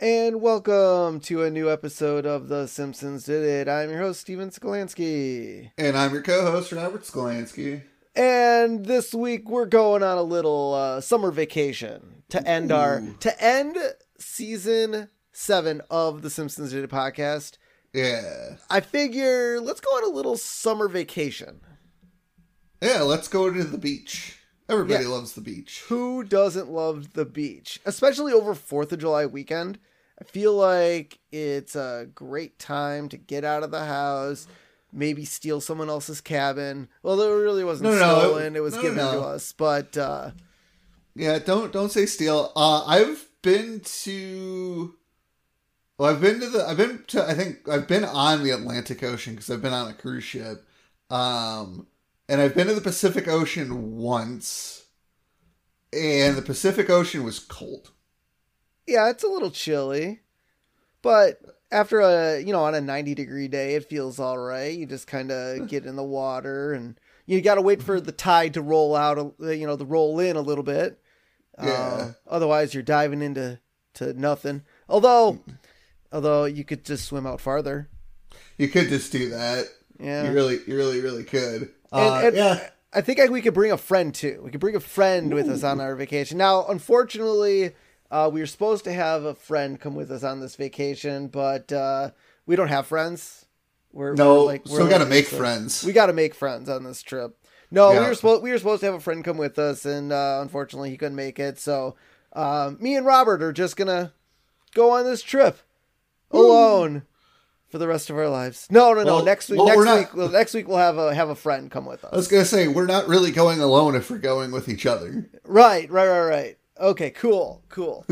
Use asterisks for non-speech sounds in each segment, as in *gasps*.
And welcome to a new episode of The Simpsons Did It. I'm your host, Steven Skolansky. And I'm your co-host, Robert Skolansky. And this week we're going on a little uh, summer vacation to end our to end season seven of the Simpsons Did It podcast. Yeah. I figure let's go on a little summer vacation. Yeah, let's go to the beach. Everybody Yeah. loves the beach. Who doesn't love the beach, especially over Fourth of July weekend? I feel like it's a great time to get out of the house, maybe steal someone else's cabin. Well, it really wasn't No, no, no, stolen; it was no, given no. to us. But uh, Yeah, don't don't say steal. Uh, I've been to. Well, I've been to the. I've been to. I think I've been on the Atlantic Ocean because I've been on a cruise ship. Um, and I've been to the Pacific Ocean once, and the Pacific Ocean was cold. yeah, it's a little chilly, but after a you know on a ninety degree day, it feels all right. You just kind of *laughs* get in the water, and you got to wait for the tide to roll out. uh, You know, to roll in a little bit. Uh, Yeah. otherwise, you're diving into to nothing. Although, *laughs* although you could just swim out farther. You could just do that. Yeah. You really, you really, really could. And- Uh, and yeah. I think we could bring a friend too. We could bring a friend with us on our vacation. Now, unfortunately, uh, we were supposed to have a friend come with us on this vacation, but uh, we don't have friends. We're No, we're so we gotta make so friends. We got to make friends on this trip. No, we Yeah. were supposed we were supposed to have a friend come with us, and uh, unfortunately, he couldn't make it. So, um, me and Robert are just gonna go on this trip alone for the rest of our lives. No, no, no. Well- next week, well, next we're not- week, next week we'll have a have a friend come with us. I was gonna say we're not really going alone if we're going with each other. Right, right, right, right. Okay, cool, cool.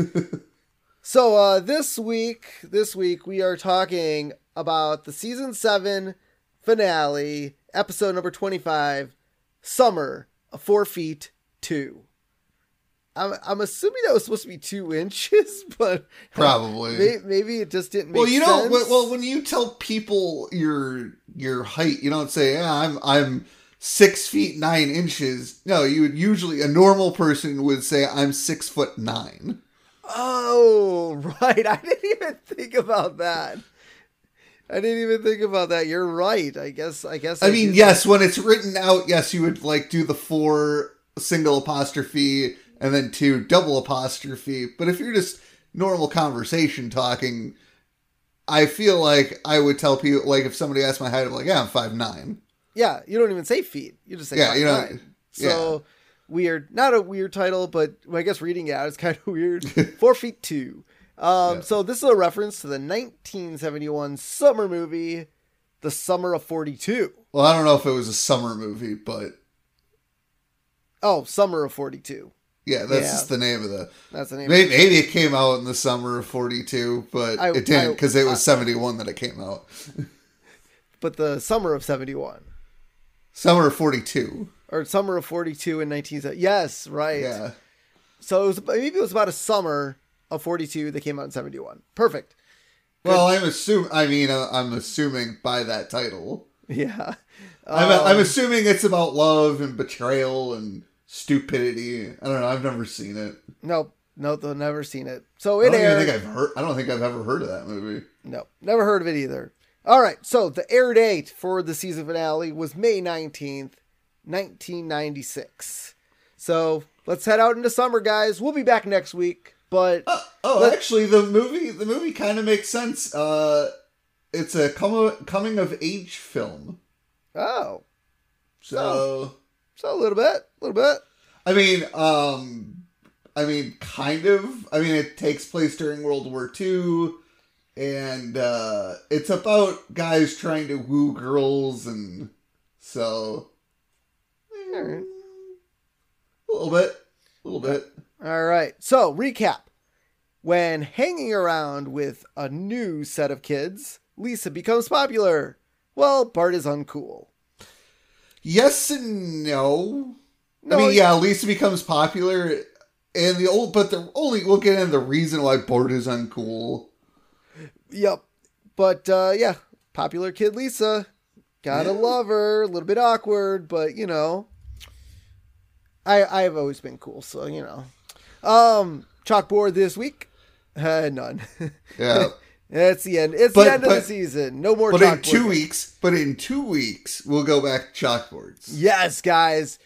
*laughs* so uh this week, this week we are talking about the season 7 finale, episode number 25, Summer 4 feet 2. I'm, I'm assuming that was supposed to be 2 inches, *laughs* but Probably. may, maybe it just didn't make well, you know, sense. well, when you tell people your your height, you don't say, "Yeah, I'm I'm six feet nine inches." No, you would usually a normal person would say, "I'm six foot nine. Oh, *laughs* right. I didn't even think about that. I didn't even think about that. You're right. I guess. I guess. I mean, did yes, when it's written out, yes, you would like do the four single apostrophe and then two double apostrophe. But if you're just normal conversation talking, I feel like I would tell people like if somebody asked my height, I'm like, yeah, I'm five nine. Yeah, you don't even say feet. You just say Yeah, you know, nine. So weird. Not a weird title, but I guess reading it out is *laughs* kind of weird. *laughs* Four feet two. Um, Yeah. So this is a reference to the 1971 summer movie, The Summer of 42. Well, I don't know if it was a summer movie, but Oh, Summer of 42. Yeah, that's Yeah. just the name of the. That's the name. Maybe, maybe it came out in the summer of '42, but I- it didn't because it was '71 that it came out. *laughs* But the Summer of 71. Summer of '42. Or Summer of 42 in 1970. Yes, right. Yeah. So it was, maybe it was about a summer of 42 that came out in 71. Perfect. Well, I'm assuming. I mean, uh, I'm assuming by that title. Yeah. I'm, Um, I'm assuming it's about love and betrayal and stupidity. I don't know. I've never seen it. Nope. Nope. I've never seen it. So it I don't aired. think I've heard. I don't think I've ever heard of that movie. No, never heard of it either. All right, so the air date for the season finale was May 19th, 1996. So let's head out into summer, guys. We'll be back next week, but Uh, oh, actually, the movie the movie kind of makes sense. Uh, it's a com- coming of age film. oh, So, so a little bit, a little bit. I mean, um, I mean, kind of. I mean, it takes place during World War II, and uh, it's about guys trying to woo girls, and so All right. a little bit, a little bit. All right. So, recap. When hanging around with a new set of kids, Lisa becomes popular. Well, Bart is uncool. Yes and no. No, I mean, yeah, Lisa becomes popular, and the old, but the only we'll get into the reason why Bart is uncool. Yep. But uh yeah, popular kid Lisa. Gotta Yeah. love her. A little bit awkward, but you know. I I've always been cool, so you know. Um, chalkboard this week, uh, *laughs* none. Yeah. *laughs* it's the end. It's But- the end of the season. No more. but in two weeks, but in two weeks, we'll go back to chalkboards. Yes, guys,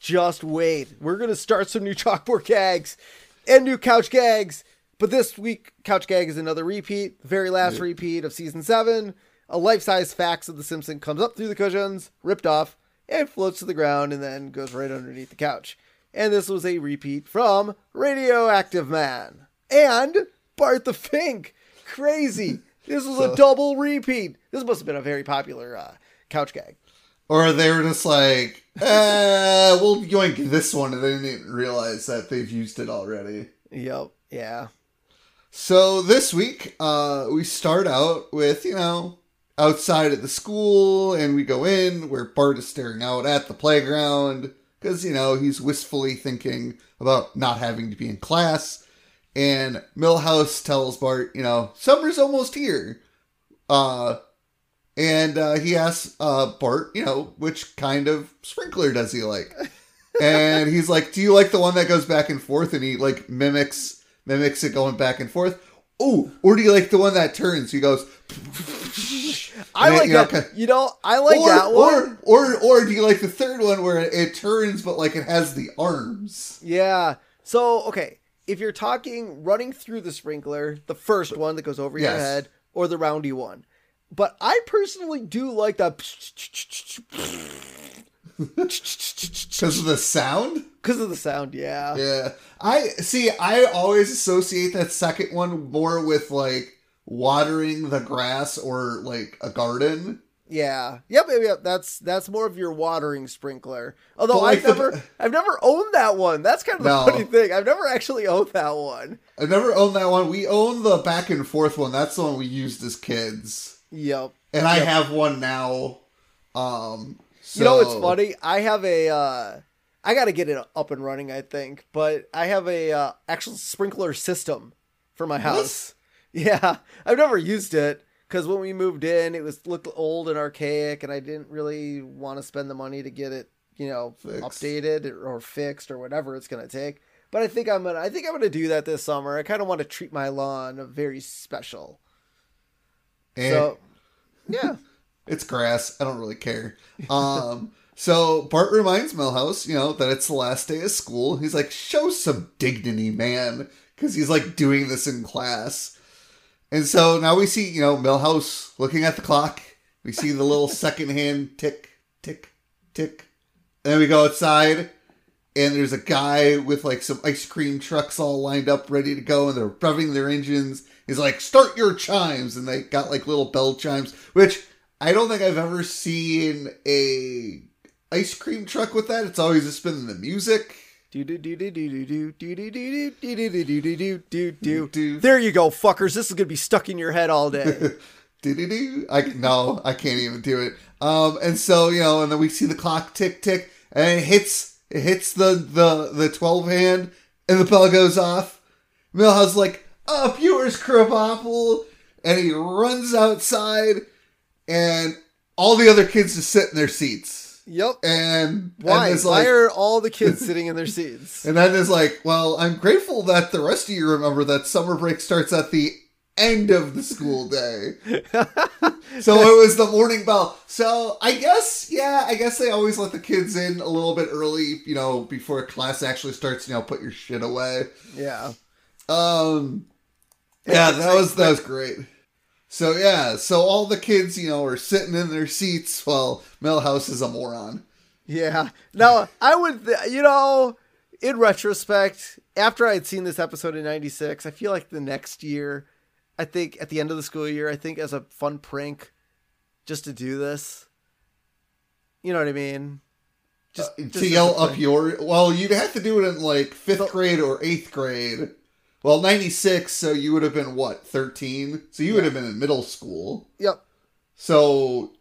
just wait. We're gonna start some new chalkboard gags and new couch gags. But this week, couch gag is another repeat, very last repeat of season seven. A life-size fax of the Simpson comes up through the cushions, ripped off, and floats to the ground, and then goes right underneath the couch. And this was a repeat from Radioactive Man and Bart the Fink. Crazy. This was a double repeat. This must have been a very popular uh, couch gag. Or they were just like, eh, we'll yoink this one, and they didn't realize that they've used it already. Yep. Yeah. So this week, uh, we start out with, you know, outside at the school, and we go in where Bart is staring out at the playground because, you know, he's wistfully thinking about not having to be in class. And Milhouse tells Bart, you know, summer's almost here. Uh, and uh, he asks uh, Bart, you know, which kind of sprinkler does he like? and he's like, "Do you like the one that goes back and forth?" And he like mimics mimics it going back and forth. Oh, or do you like the one that turns? He goes, I like you know, that. okay. You know, I like or, that one. or or or do you like the third one where it, it turns but like it has the arms? yeah. So, okay, if you're talking running through the sprinkler, the first one that goes over your head, or the roundy one, but I personally do like that Because of the sound? because of the sound. Yeah. Yeah. I see I always associate that second one more with like watering the grass or like a garden. Yeah. Yep, yep, yep. That's that's more of your watering sprinkler. Although like, I've the- never I've never owned that one. That's kind of the No. funny thing. I've never actually owned that one. I've never owned that one. We own the back and forth one. That's the one we used as kids. Yep. And I have one now. Um so You know what's funny? I have a uh I got to get it up and running, I think, but I have a uh, actual sprinkler system for my house. *laughs* Yeah, I've never used it cuz when we moved in, it was looked old and archaic and I didn't really want to spend the money to get it, you know, Fixed. updated or, or fixed or whatever it's going to take. But I think I'm to I think I'm going to do that this summer. I kind of want to treat my lawn very special. And So, yeah. *laughs* it's grass. I don't really care. Um so Bart reminds Milhouse, you know, that it's the last day of school. He's like, show some dignity, man. Because he's like doing this in class. And so now we see, you know, Milhouse looking at the clock. We see the little *laughs* second hand tick, tick, tick. And then we go outside, and there's a guy with like some ice cream trucks all lined up, ready to go, and they're revving their engines. He's like, start your chimes, and they got like little bell chimes, which I don't think I've ever seen a ice cream truck with that. It's always just been the music. There you go, fuckers. This is gonna be stuck in your head all day. I no, I can't even do it. Um, and so you know, and then we see the clock tick tick, and it hits it hits the the the twelve hand, and the bell goes off. Milhouse like, up yours, Krabappel, and he runs outside, and all the other kids just sit in their seats, Yep. and Why? And it's Why are all the kids *laughs* sitting in their seats? and then it's like, well, I'm grateful that the rest of you remember that summer break starts at the end of the school day. *laughs* so it was the morning bell. So I guess, yeah, I guess they always let the kids in a little bit early, you know, before class actually starts, you know, put your shit away. yeah. Um Yeah, that was that was great. So yeah, so all the kids, you know, are sitting in their seats while Milhouse is a moron. Yeah. Now, I would, th- you know, in retrospect, after I had seen this episode in 96, I feel like the next year, I think at the end of the school year, I think as a fun prank, just to do this. You know what I mean? Just, Uh, just to yell up your well you'd have to do it in like fifth grade or eighth grade well 96 so you would have been what 13 so you would have been in middle school Yep. so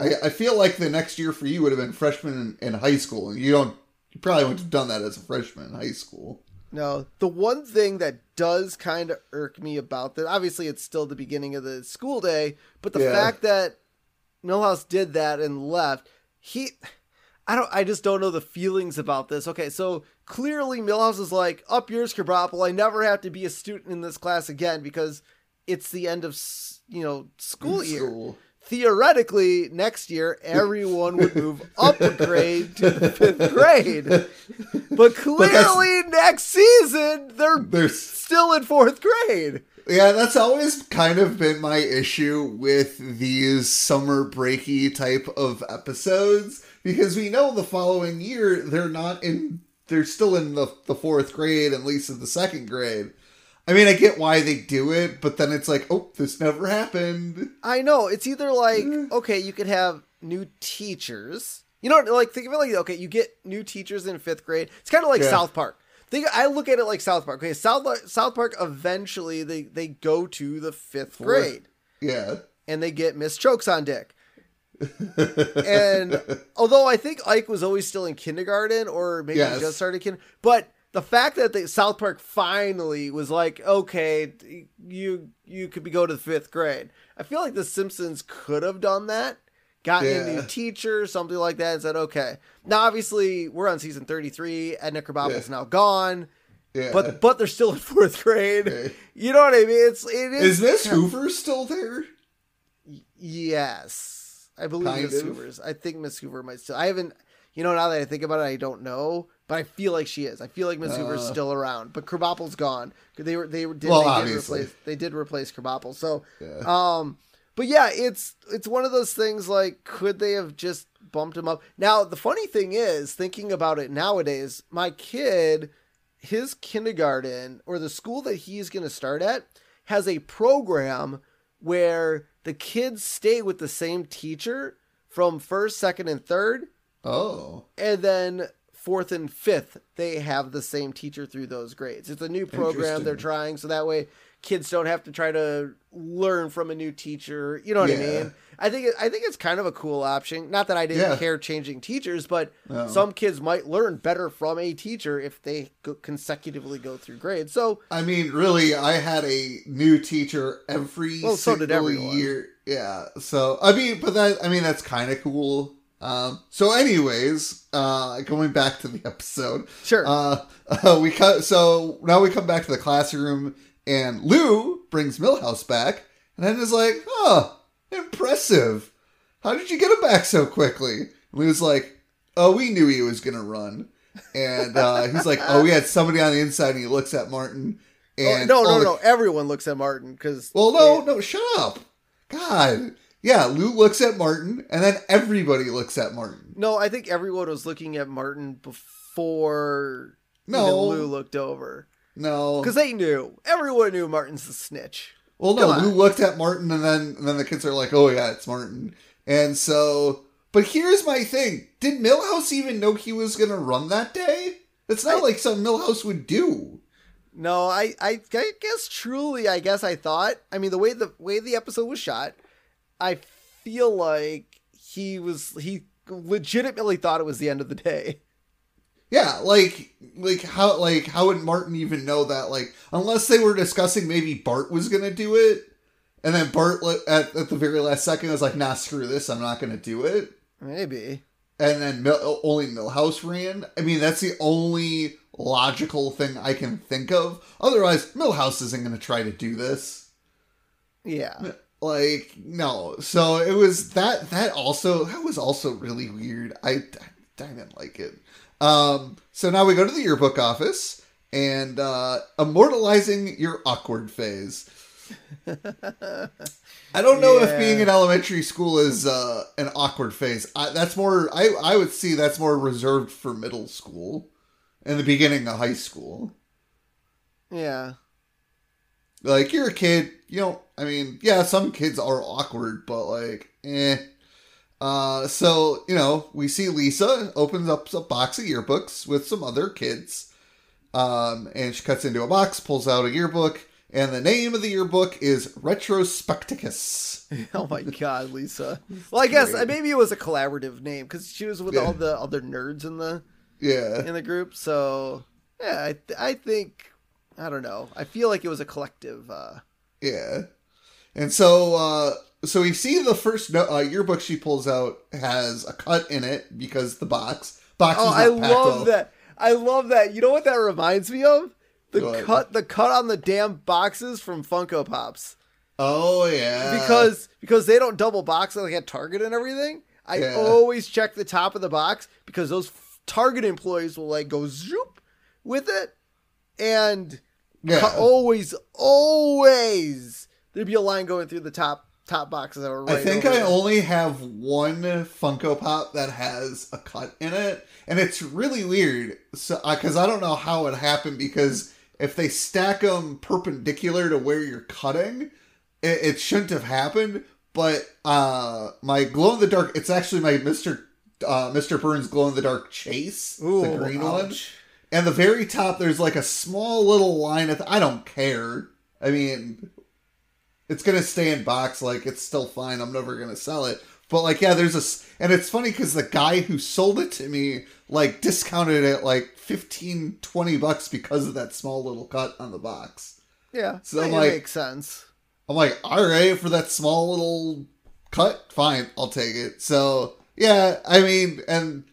I, I feel like the next year for you would have been freshman in, in high school and you don't you probably wouldn't have done that as a freshman in high school No, the one thing that does kind of irk me about that, obviously it's still the beginning of the school day, but the Yeah. fact that Milhouse did that and left, he, I don't. I just don't know the feelings about this. Okay, so clearly Milhouse is like, "Up yours, Krabappel. I never have to be a student in this class again because it's the end of you know school year." School. Theoretically, next year everyone would move *laughs* up a grade to the fifth grade, but clearly next season they're There's still in fourth grade. Yeah, that's always kind of been my issue with these summer breaky type of episodes because we know the following year they're not in they're still in the, the fourth grade, at least in the second grade. I mean, I get why they do it, but then it's like, oh, this never happened. I know. It's either like, okay, you could have new teachers. You know, like think of it like, okay, you get new teachers in fifth grade. It's kind of like Yeah. South Park. Think I look at it like South Park. Okay, South South Park eventually they they go to the fifth Fourth. grade Yeah. and they get Miss Choksondik. And although I think Ike was always still in kindergarten or maybe Yes. he just started kin, but the fact that the South Park finally was like, okay, you you could be go to the fifth grade. I feel like the Simpsons could have done that, gotten a new teacher, something like that, and said, okay. Now obviously we're on season thirty three. Edna Krabappel's Yeah. now gone, Yeah. but but they're still in fourth grade. Okay. You know what I mean? It's it is. is Miss Hoover still there? Yes, I believe Kind Miss of. Hoover's. I think Miss Hoover might still. I haven't. You know, now that I think about it, I don't know, but I feel like she is. I feel like Miss Hoover's Uh. still around, but Krabappel's gone. They were they did, Well, they did replace they did replace Kerbopple. So, Yeah. um, but yeah, it's it's one of those things. Like, could they have just bumped him up? Now, the funny thing is, thinking about it nowadays, my kid, his kindergarten or the school that he's going to start at has a program where the kids stay with the same teacher from first, second, and third, Oh. and then fourth and fifth they have the same teacher through those grades. It's a new program they're trying, so that way kids don't have to try to learn from a new teacher. You know what I mean? I think I think it's kind of a cool option. Not that I didn't Yeah. care changing teachers, but No. some kids might learn better from a teacher if they go consecutively go through grades. So I mean, really, I had a new teacher every Well, so did everyone. year. Yeah. So I mean, but that I mean that's kind of cool. Um, so, anyways, uh, going back to the *laughs* episode, sure, uh, uh, *laughs* we cut. So now we come back to the classroom, and Lou brings Milhouse back, and then is like, "Oh, impressive! How did you get him back so quickly?" And Lou's like, "Oh, we knew he was gonna run." And uh, he's like, "Oh, we had somebody on the inside." And he looks at Martin, Oh, and no, no, the- no. Everyone looks at Martin because Well, no, no, shut up. God, yeah. Lou looks at Martin, and then everybody looks at Martin. No, I think everyone was looking at Martin before No. Lou looked over No, because they knew. Everyone knew Martin's the snitch. Well, no, Lou looked at Martin, and then and then the kids are like, "Oh yeah, it's Martin." And so, but here's my thing: Did Milhouse even know he was gonna run that day? It's not I- like something Milhouse would do. No, I, I, I guess truly, I guess I thought. I mean, the way the way the episode was shot, I feel like he was he legitimately thought it was the end of the day. Yeah, like like how like how would Martin even know that? Like unless they were discussing maybe Bart was gonna do it, and then Bart at at the very last second was like, "Nah, screw this, I'm not gonna do it." Maybe. and then Mil- only Milhouse ran. I mean, that's the only logical thing I can think of. Otherwise, Milhouse isn't going to try to do this. Yeah. Like, no. So it was that. That also that was also really weird. I I didn't like it. Um. So now we go to the yearbook office and uh immortalizing your awkward phase. I don't know if being in elementary school is uh, an awkward phase. I, that's more. I I would see that's more reserved for middle school, and the beginning of high school. Yeah. Like you're a kid, you know. I mean, yeah, some kids are awkward, but like, eh. Uh, so you know, we see Lisa opens up a box of yearbooks with some other kids, um, and she cuts into a box, pulls out a yearbook, and the name of the yearbook is Retrospecticus. *laughs* Oh my God, Lisa. *laughs* Well, I guess great. maybe it was a collaborative name because she was with Yeah. all the other nerds in the Yeah, in the group. So yeah, I, th- I think I don't know. I feel like it was a collective. uh Yeah. And so uh so we see the first no, uh, yearbook she pulls out has a cut in it because the box box. Oh, I love that. I love that. You know what that reminds me of? The cut the cut on the damn boxes from Funko Pops. Oh yeah, because because they don't double box like at Target and everything. I Yeah. always check the top of the box because those f- Target employees will like go zoop with it, and yeah. always always there'd be a line going through the top top boxes right. I think I there. only have one Funko Pop that has a cut in it, and it's really weird. So, because I don't know how it happened, because if they stack them perpendicular to where you're cutting, it, it shouldn't have happened. But uh, my glow in the dark, it's actually my Mister uh, Mister Burns glow in the dark chase, Ooh, the green one. And the very top, there's like a small little line. At the, I don't care. I mean, it's gonna stay in box. Like it's still fine. I'm never gonna sell it. But like, yeah, there's a, and it's funny because the guy who sold it to me like discounted it like 15, 20 bucks because of that small little cut on the box. Yeah, So, it like- makes sense. I'm like, all right, for that small little cut, fine, I'll take it. So yeah, I mean, and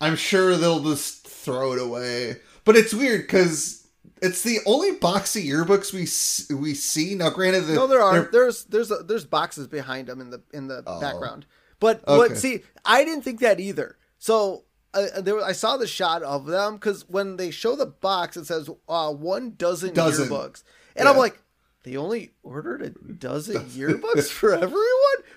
I'm sure they'll just throw it away. But it's weird because it's the only boxy yearbooks we we see now. Granted, the, No, there are. There's there's a, there's boxes behind them in the in the Oh. background. But Okay. what? See, I didn't think that either. So uh, there, I saw the shot of them because when they show the box, it says uh, one dozen, Dozen. yearbooks, and I'm like, they only ordered a dozen *laughs* yearbooks for everyone.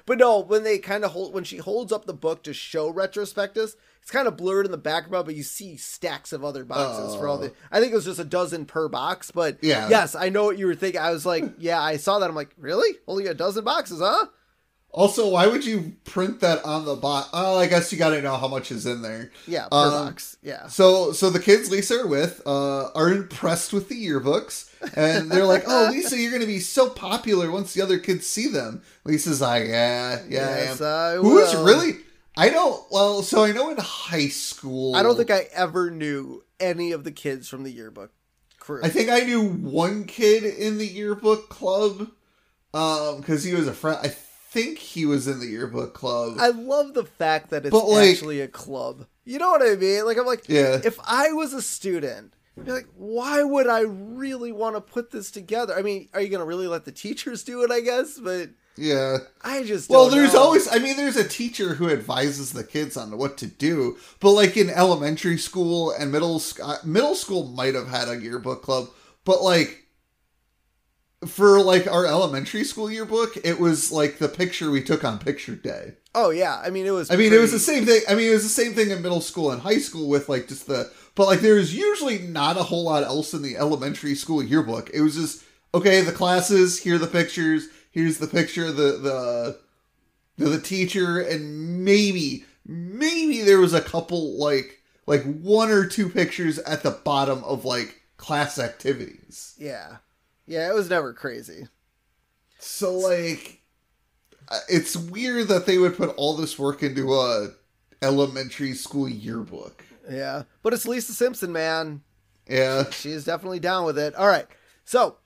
But no, when they kind of hold when she holds up the book to show retrospectus, it's kind of blurred in the background, but you see stacks of other boxes for all the. I think it was just a dozen per box, but Yeah. yes, I know what you were thinking. I was like, yeah, I saw that. I'm like, really? Only a dozen boxes, huh? also, why would you print that on the box? Oh, I guess you got to know how much is in there. Yeah, per Um, box. Yeah. So, so the kids Lisa are with uh, are impressed with the yearbooks, and they're like, "Oh, Lisa, you're going to be so popular once the other kids see them." Lisa's like, "Yeah, yeah, Yes, I am." I Who's really? I don't. Well, so I know in high school, I don't think I ever knew any of the kids from the yearbook crew. I think I knew one kid in the yearbook club, um, because he was a friend. I think he was in the yearbook club. I love the fact that it's like- actually a club. You know what I mean? Like I'm like, yeah, if I was a student, Be like, why would I really want to put this together? I mean, are you gonna really let the teachers do it? I guess, but yeah. I just Well, there's know. always, I mean, there's a teacher who advises the kids on what to do, but like in elementary school and middle school, uh, middle school might have had a yearbook club, but like for like our elementary school yearbook, it was like the picture we took on picture day. Oh yeah, I mean it was. I mean, it was the same thing. I mean, it was the same thing in middle school and high school with like just the, but like there's usually not a whole lot else in the elementary school yearbook. It was just okay. The classes, here are the pictures. Here's the picture of the the the teacher, and maybe maybe there was a couple like like one or two pictures at the bottom of like class activities. Yeah, yeah, it was never crazy. So like, it's weird that they would put all this work into a elementary school yearbook. Yeah, but it's Lisa Simpson, man. Yeah. She is definitely down with it. All right. So,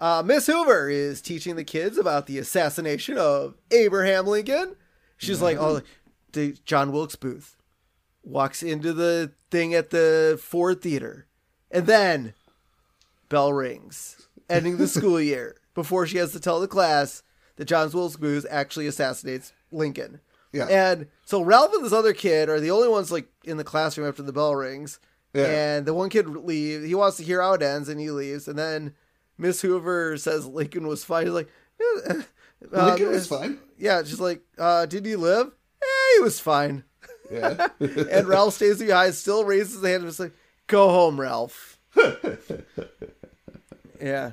uh, Miss Hoover is teaching the kids about the assassination of Abraham Lincoln. She's like, oh, the John Wilkes Booth walks into the thing at the Ford Theater. And then bell rings, ending the school *laughs* year before she has to tell the class that John Wilkes Booth actually assassinates Lincoln. Yeah. And so Ralph and this other kid are the only ones like in the classroom after the bell rings. Yeah. And the one kid leaves. He wants to hear how it ends, and he leaves. And then Miss Hoover says Lincoln was fine. He's like, "Eh, uh, Lincoln was fine. Yeah, she's like, uh, did he live? Eh, he was fine. Yeah. *laughs* And Ralph stays behind, still raises his hand, and is like, go home, Ralph. *laughs* yeah.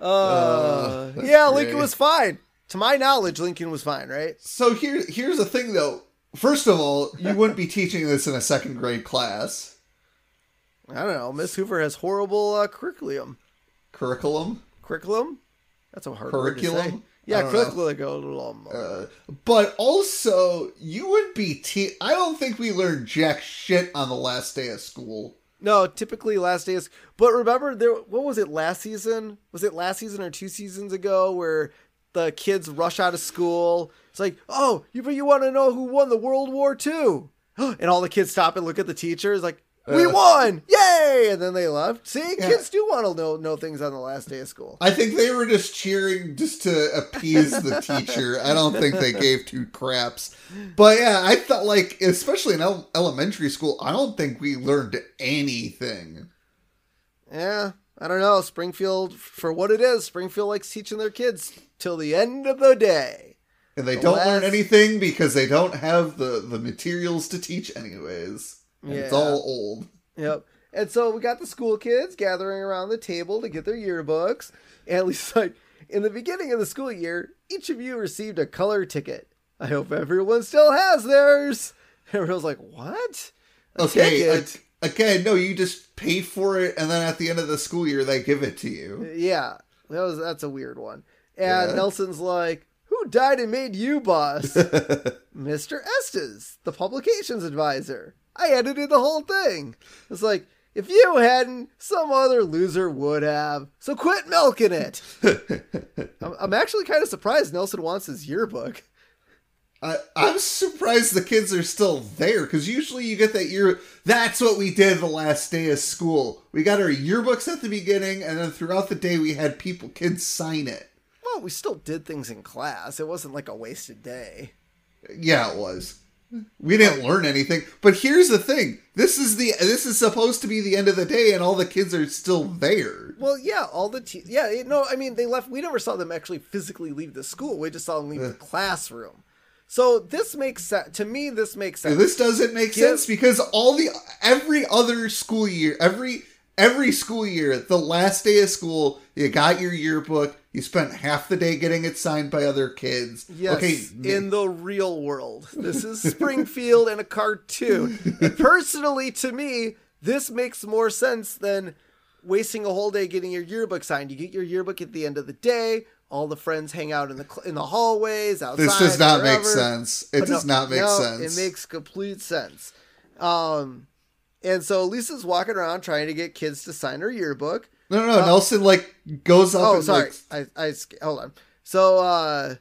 Uh, Uh, yeah, Lincoln was fine. To my knowledge, Lincoln was fine, right? so here here's the thing though. First of all, you wouldn't be teaching this in a second grade class. I don't know. Miss Hoover has horrible uh, curriculum. Curriculum. Curriculum? That's a hard word to say. Curriculum? Yeah, I don't know. curriculum. Uh, but also, you would be te- I don't think we learned jack shit on the last day of school. No, typically last day days. But remember, there. What was it last season? Was it last season or two seasons ago where the kids rush out of school. It's like, oh, you but you want to know who won the World War II? *gasps* And all the kids stop and look at the teacher. It's like, we Uh. won! Yay! And then they left. See, Yeah. kids do want to know know things on the last day of school. I think they were just cheering just to appease the *laughs* teacher. I don't think they gave two craps. But yeah, I thought like, especially in el- elementary school, I don't think we learned anything. Yeah, I don't know. Springfield, for what it is, Springfield likes teaching their kids till the end of the day. And they The don't learn anything because they don't have the, the materials to teach anyways. And It's all old. Yep. And so we got the school kids gathering around the table to get their yearbooks. And *laughs* at least, like, in the beginning of the school year, each of you received a color ticket. I hope everyone still has theirs. *laughs* Everyone's like, what? A Okay, ticket? Ag- again, no, you just pay for it, and then at the end of the school year, they give it to you. Yeah, that was that's a weird one. And Yeah. Nelson's like, "Who died and made you boss?" *laughs* Mr. Estes, the publications advisor. I edited the whole thing. It's like if you hadn't, some other loser would have. So quit milking it. *laughs* I'm, I'm actually kind of surprised Nelson wants his yearbook. I, I'm surprised the kids are still there because usually you get that year. That's what we did the last day of school. We got our yearbooks at the beginning, and then throughout the day we had people, kids sign it. Well, we still did things in class. It wasn't like a wasted day. Yeah, it was. We didn't learn anything. But here's the thing: this is the this is supposed to be the end of the day, and all the kids are still there. Well, yeah, all the te- yeah, no, I mean they left. We never saw them actually physically leave the school. We just saw them leave uh. the classroom. So this makes sense to me. This makes sense. This doesn't make Yeah. sense because all the every other school year, every every school year, the last day of school, you got your yearbook. You spent half the day getting it signed by other kids. Yes, okay, in the real world, this is Springfield and a cartoon. And *laughs* personally, to me, this makes more sense than wasting a whole day getting your yearbook signed. You get your yearbook at the end of the day. All the friends hang out in the cl- in the hallways outside. this does not make sense. It But does no- not make no, sense. It makes complete sense. Um, and so Lisa's walking around trying to get kids to sign her yearbook. no, no, no. Nelson like goes up. Oh, and, sorry. Like, I, I hold on. So, uh,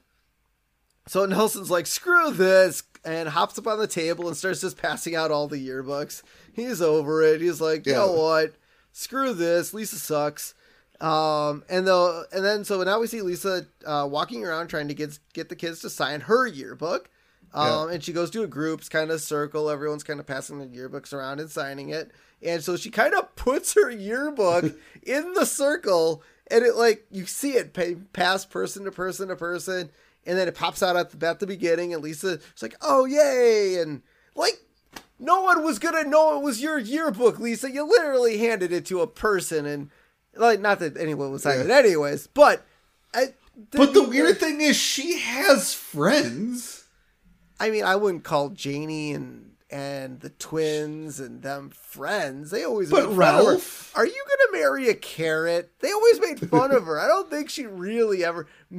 so Nelson's like, screw this, and hops up on the table and starts just passing out all the yearbooks. He's over it. He's like, you know what? Screw this. Lisa sucks. Um, and though, and then so now we see Lisa uh, walking around trying to get get the kids to sign her yearbook. Um, and she goes to a groups kind of circle. Everyone's kind of passing their yearbooks around and signing it. And so she kind of puts her yearbook *laughs* in the circle, and it like you see it pa- pass person to person to person, and then it pops out at the, at the beginning. And Lisa's like, "Oh yay!" And like no one was gonna know it was your yearbook, Lisa. You literally handed it to a person, and like not that anyone was signing it anyways, but. I, but the weird thing is, she has friends. I mean, I wouldn't call Janie and and the twins and them friends. They always But made of her. Ralph? Are you gonna marry a carrot? They always made fun of her. I don't think she really ever. I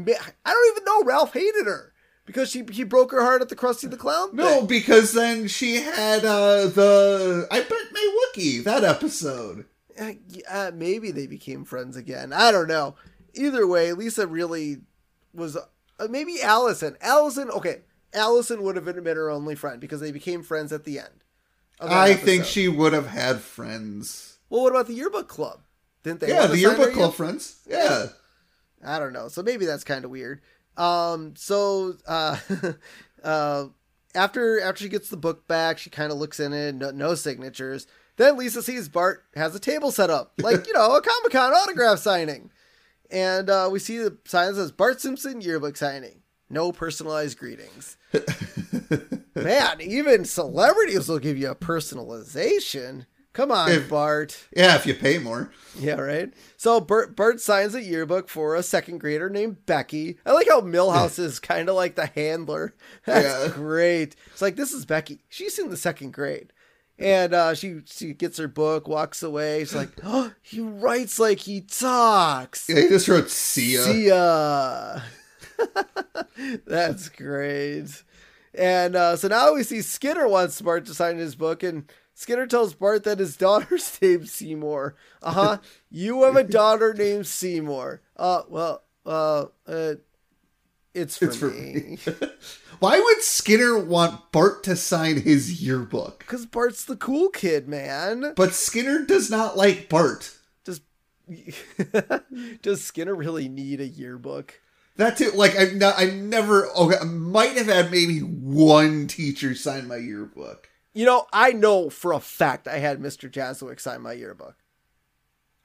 don't even know Ralph hated her because she he broke her heart at the Krusty the Clown. No, thing. because then she had uh the I bet May Wookie that episode. Uh, maybe they became friends again. I don't know. Either way, Lisa really was. Uh, maybe Allison. Allison. Okay, Allison would have been her only friend because they became friends at the end. I think she would have had friends. Well, what about the yearbook club? Didn't they? yeah, the yearbook club year- friends. Yeah. I don't know. So maybe that's kind of weird. Um. So, uh, *laughs* uh, after after she gets the book back, she kind of looks in it. No, no signatures. Then Lisa sees Bart has a table set up, like you know, a Comic Con autograph signing, and uh, we see the sign that says Bart Simpson yearbook signing. No personalized greetings. *laughs* Man, even celebrities will give you a personalization. Come on, If- Bart. Yeah, if you pay more. Yeah, right. So Bart Bart signs a yearbook for a second grader named Becky. I like how Milhouse is kind of like the handler. That's Yeah. great. It's like this is Becky. She's in the second grade. And uh, she she gets her book, walks away. She's like, "Oh, he writes like he talks." Yeah, he just wrote see ya. See ya. That's great. And uh, so now we see Skinner wants Bart to sign his book, and Skinner tells Bart that his *laughs* daughter's named Seymour. Uh huh. you have a daughter named Seymour. Uh, well, uh, uh, It's for It's for me. *laughs* Why would Skinner want Bart to sign his yearbook? Because Bart's the cool kid, man. But Skinner does not like Bart. Does *laughs* does Skinner really need a yearbook? That's it. like I've not, I never. Okay, I might have had maybe one teacher sign my yearbook. You know, I know for a fact I had Mr. Jaswick sign my yearbook.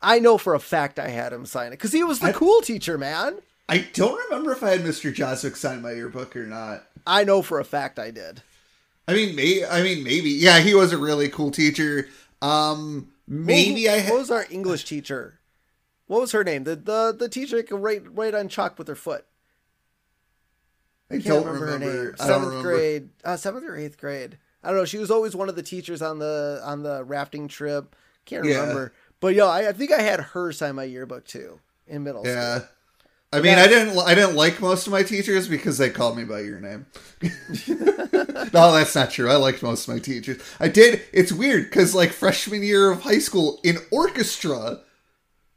I know for a fact I had him sign it because he was the I- cool teacher, man. I don't remember if I had Mr. Joswick sign my yearbook or not. I know for a fact I did. I mean, may I mean maybe. Yeah, he was a really cool teacher. Um, maybe What- I What was our English teacher? What was her name? The the the teacher could write write on chalk with her foot. I Can't don't remember, remember. her name. I Seventh grade, uh, seventh or eighth grade. I don't know. She was always one of the teachers on the on the rafting trip. Can't Yeah. remember. But yo, I, I think I had her sign my yearbook too in middle school. Yeah. school. I mean, Yeah. I didn't. I didn't like most of my teachers because they called me by your name. *laughs* no, that's not true. I liked most of my teachers. I did. It's weird because like freshman year of high school in orchestra,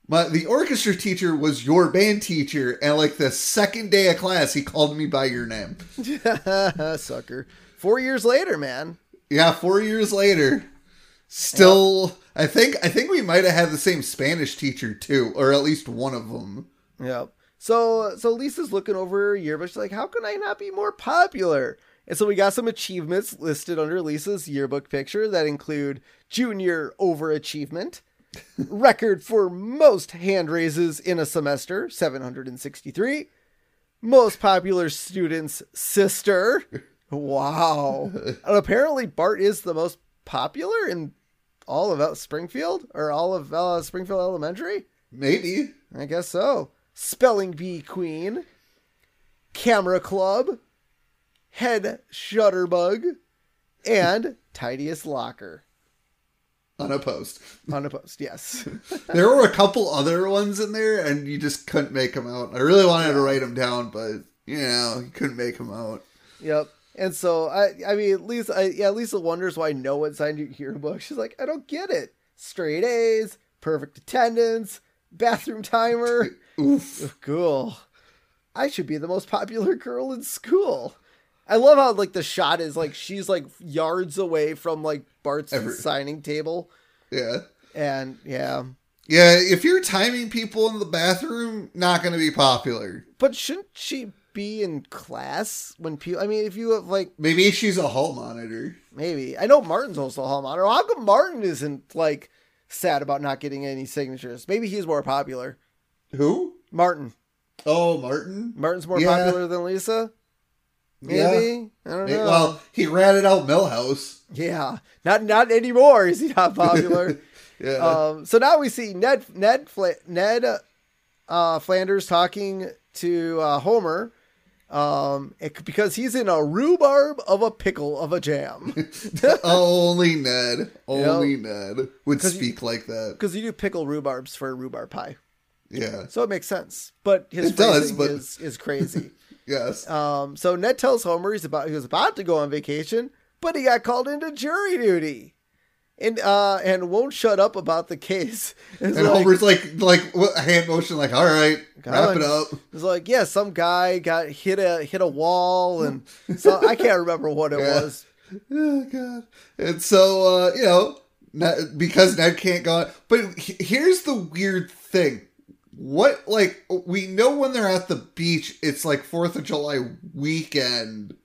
my the orchestra teacher was your band teacher, and like the second day of class, he called me by your name. *laughs* Sucker. Four years later, man. Yeah, four years later, still. I think. I think we might have had the same Spanish teacher too, or at least one of them. Yep. So so Lisa's looking over her yearbook. She's like, "How can I not be more popular?" And so we got some achievements listed under Lisa's yearbook picture that include junior overachievement, *laughs* record for most hand raises in a semester, 763, most popular student's sister. Wow. *laughs* and apparently Bart is the most popular in all of Springfield or all of uh, Springfield Elementary. Maybe. I guess so. Spelling Bee Queen, Camera Club, Head Shutterbug, and Tidiest Locker. Unopposed. Unopposed, yes. *laughs* There were a couple other ones in there, and you just couldn't make them out. I really wanted to write them down, but you know, you couldn't make them out. yep. And so I, I mean, Lisa, I, yeah, Lisa wonders why no one signed your yearbook. She's like, I don't get it. Straight A's, perfect attendance, bathroom timer. Oof. Cool. I should be the most popular girl in school. I love how like the shot is like she's like yards away from like Bart's Every- signing table, Yeah. and yeah. Yeah, if you're timing people in the bathroom, not going to be popular. But shouldn't she be in class when people? I mean, if you have like Maybe she's a hall monitor. maybe I know Martin's also a hall monitor. How come Martin isn't like sad about not getting any signatures? Maybe he's more popular. Who? Martin. Oh, Martin. Martin's more Yeah. popular than Lisa. Yeah. Maybe I don't know. Well, he ratted out Milhouse. Yeah, not not anymore. Is he not popular? *laughs* Yeah. um, so now we see Ned Ned Fla- Ned uh, Flanders talking to uh, Homer um, it- because he's in a rhubarb of a pickle of a jam. *laughs* Only Ned. *laughs* Only Ned would 'Cause you- speak like that. Because you do pickle rhubarbs for rhubarb pie, Yeah. so it makes sense. But his It does, but- is is crazy. *laughs* Yes. um, so Ned tells Homer he's about he was about to go on vacation, but he got called into jury duty. And uh and won't shut up about the case. *laughs* It's And like- Homer's like, like hand motion, like, all right, wrap on. it up. It's like, yeah, some guy got hit a hit a wall, and so I can't remember what it *laughs* Yeah. was. Oh god. And so, uh, you know, because Ned can't go. On, but here's the weird thing. What like we know when they're at the beach, it's like Fourth of July weekend.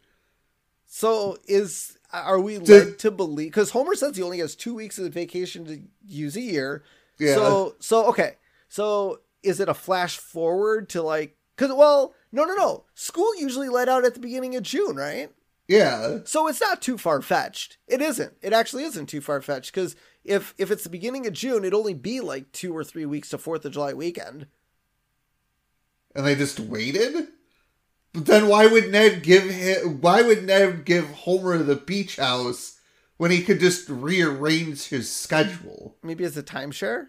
So is are we led to believe? Because Homer says he only has two weeks of vacation to use a year. Yeah. So so okay. So is it a flash forward to like? Because well, no, no, no. School usually let out at the beginning of June, right? Yeah. So it's not too far fetched. It isn't. It actually isn't too far fetched because if if it's the beginning of June, it'd only be like two or three weeks to Fourth of July weekend. And they just waited. But then why would Ned give him? Why would Ned give Homer the beach house when he could just rearrange his schedule? Maybe it's a timeshare,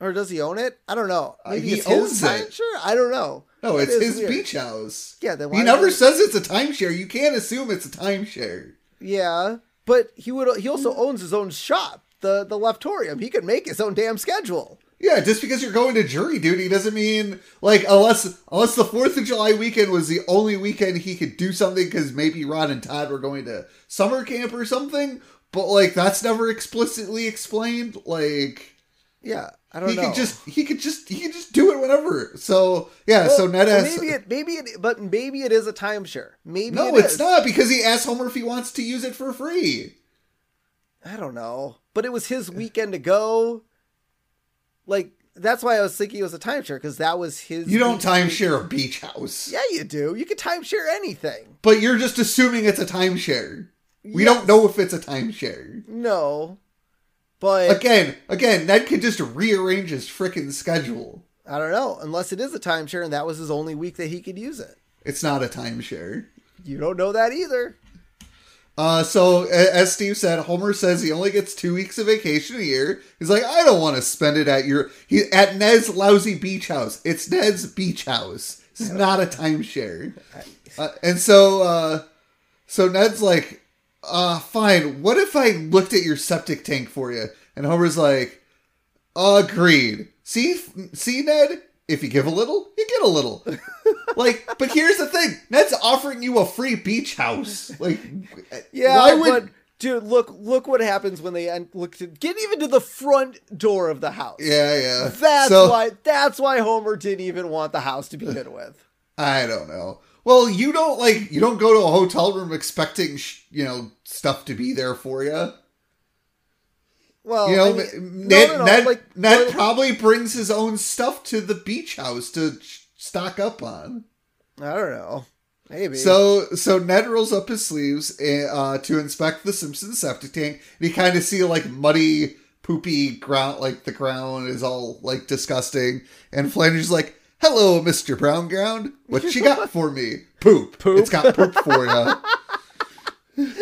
or does he own it? I don't know. Uh, Maybe he it's his owns it. timeshare. I don't know. No, That it's is his weird. beach house. Yeah, then He never says it's a timeshare. You can't assume it's a timeshare. Yeah, but he would. He also owns his own shop, the the Leftorium. He could make his own damn schedule. Yeah, just because you're going to jury duty doesn't mean like unless unless the Fourth of July weekend was the only weekend he could do something because maybe Rod and Todd were going to summer camp or something. But like that's never explicitly explained. Like Yeah, I don't he know. He could just he could just he could just do it whenever. So yeah, Well, so Ned well, asks. maybe it, maybe it, but maybe it is a timeshare. Maybe no, it it's is. not because he asked Homer if he wants to use it for free. I don't know, but it was his weekend to go. Like that's why I was thinking it was a timeshare because that was his. You don't timeshare a beach house. Yeah, you do. You can timeshare anything. But you're just assuming it's a timeshare. We Yes. don't know if it's a timeshare. No, but Again, again, Ned could just rearrange his frickin' schedule. I don't know. Unless it is a timeshare and that was his only week that he could use it. It's not a timeshare. You don't know that either. Uh, so as Steve said, Homer says he only gets two weeks of vacation a year. He's like, I don't want to spend it at your he at Ned's lousy beach house. It's Ned's beach house. It's not a timeshare. *laughs* Uh, and so, uh, so Ned's like, uh, fine. What if I looked at your septic tank for you? And Homer's like, agreed. See, see, Ned. If you give a little, you get a little. *laughs* like, but here's the thing: Ned's offering you a free beach house. Like, Yeah, why would? but dude, look look what happens when they look to get even to the front door of the house. yeah, yeah. That's So, why that's why Homer didn't even want the house to begin *laughs* with. I don't know. Well, you don't like you don't go to a hotel room expecting sh- you know stuff to be there for you. Well, You know, I mean, Ned, no, no, no, Ned, like, Ned probably brings his own stuff to the beach house to stock up on. I don't know. Maybe. So, so Ned rolls up his sleeves uh, to inspect the Simpson septic tank, and you kind of see like muddy, poopy ground, like the ground is all like disgusting. And Flanders like, "Hello, Mister Brown Ground. What you got for me? Poop. Poop. It's got poop for you." *laughs*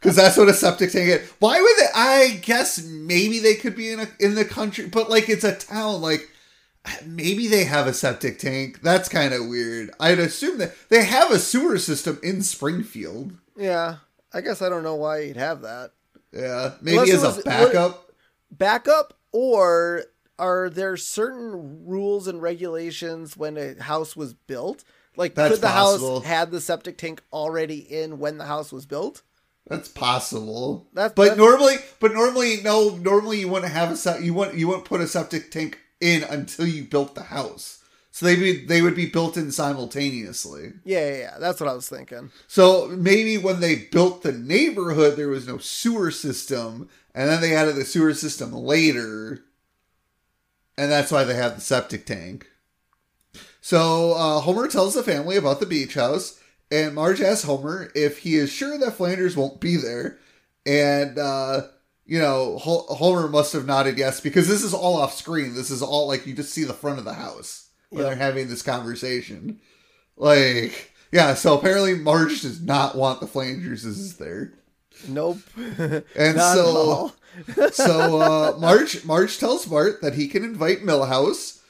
Because that's what a septic tank is. Why would they? I guess maybe they could be in a in the country, but like it's a town. Like maybe they have a septic tank. That's kind of weird. I'd assume that they have a sewer system in Springfield. yeah, I guess I don't know why you'd have that Yeah, maybe Unless as was- a backup. backup, or are there certain rules and regulations when a house was built? Like, That's could the possible. house had the septic tank already in when the house was built? That's possible. That's- but that's- normally, but normally, no. Normally, you wouldn't have a you wouldn't you wouldn't put a septic tank in until you built the house. So they be they would be built in simultaneously. Yeah, yeah, yeah. That's what I was thinking. So maybe when they built the neighborhood, there was no sewer system, and then they added the sewer system later, and that's why they have the septic tank. So uh, Homer tells the family about the beach house, and Marge asks Homer if he is sure that Flanders won't be there, and uh, you know Hol- Homer must have nodded yes because this is all off screen. This is all like you just see the front of the house when Yeah. they're having this conversation. Like, yeah, so apparently Marge does not want the Flanderses there. Nope. *laughs* And so *laughs* so uh Marge Marge tells Bart that he can invite Milhouse.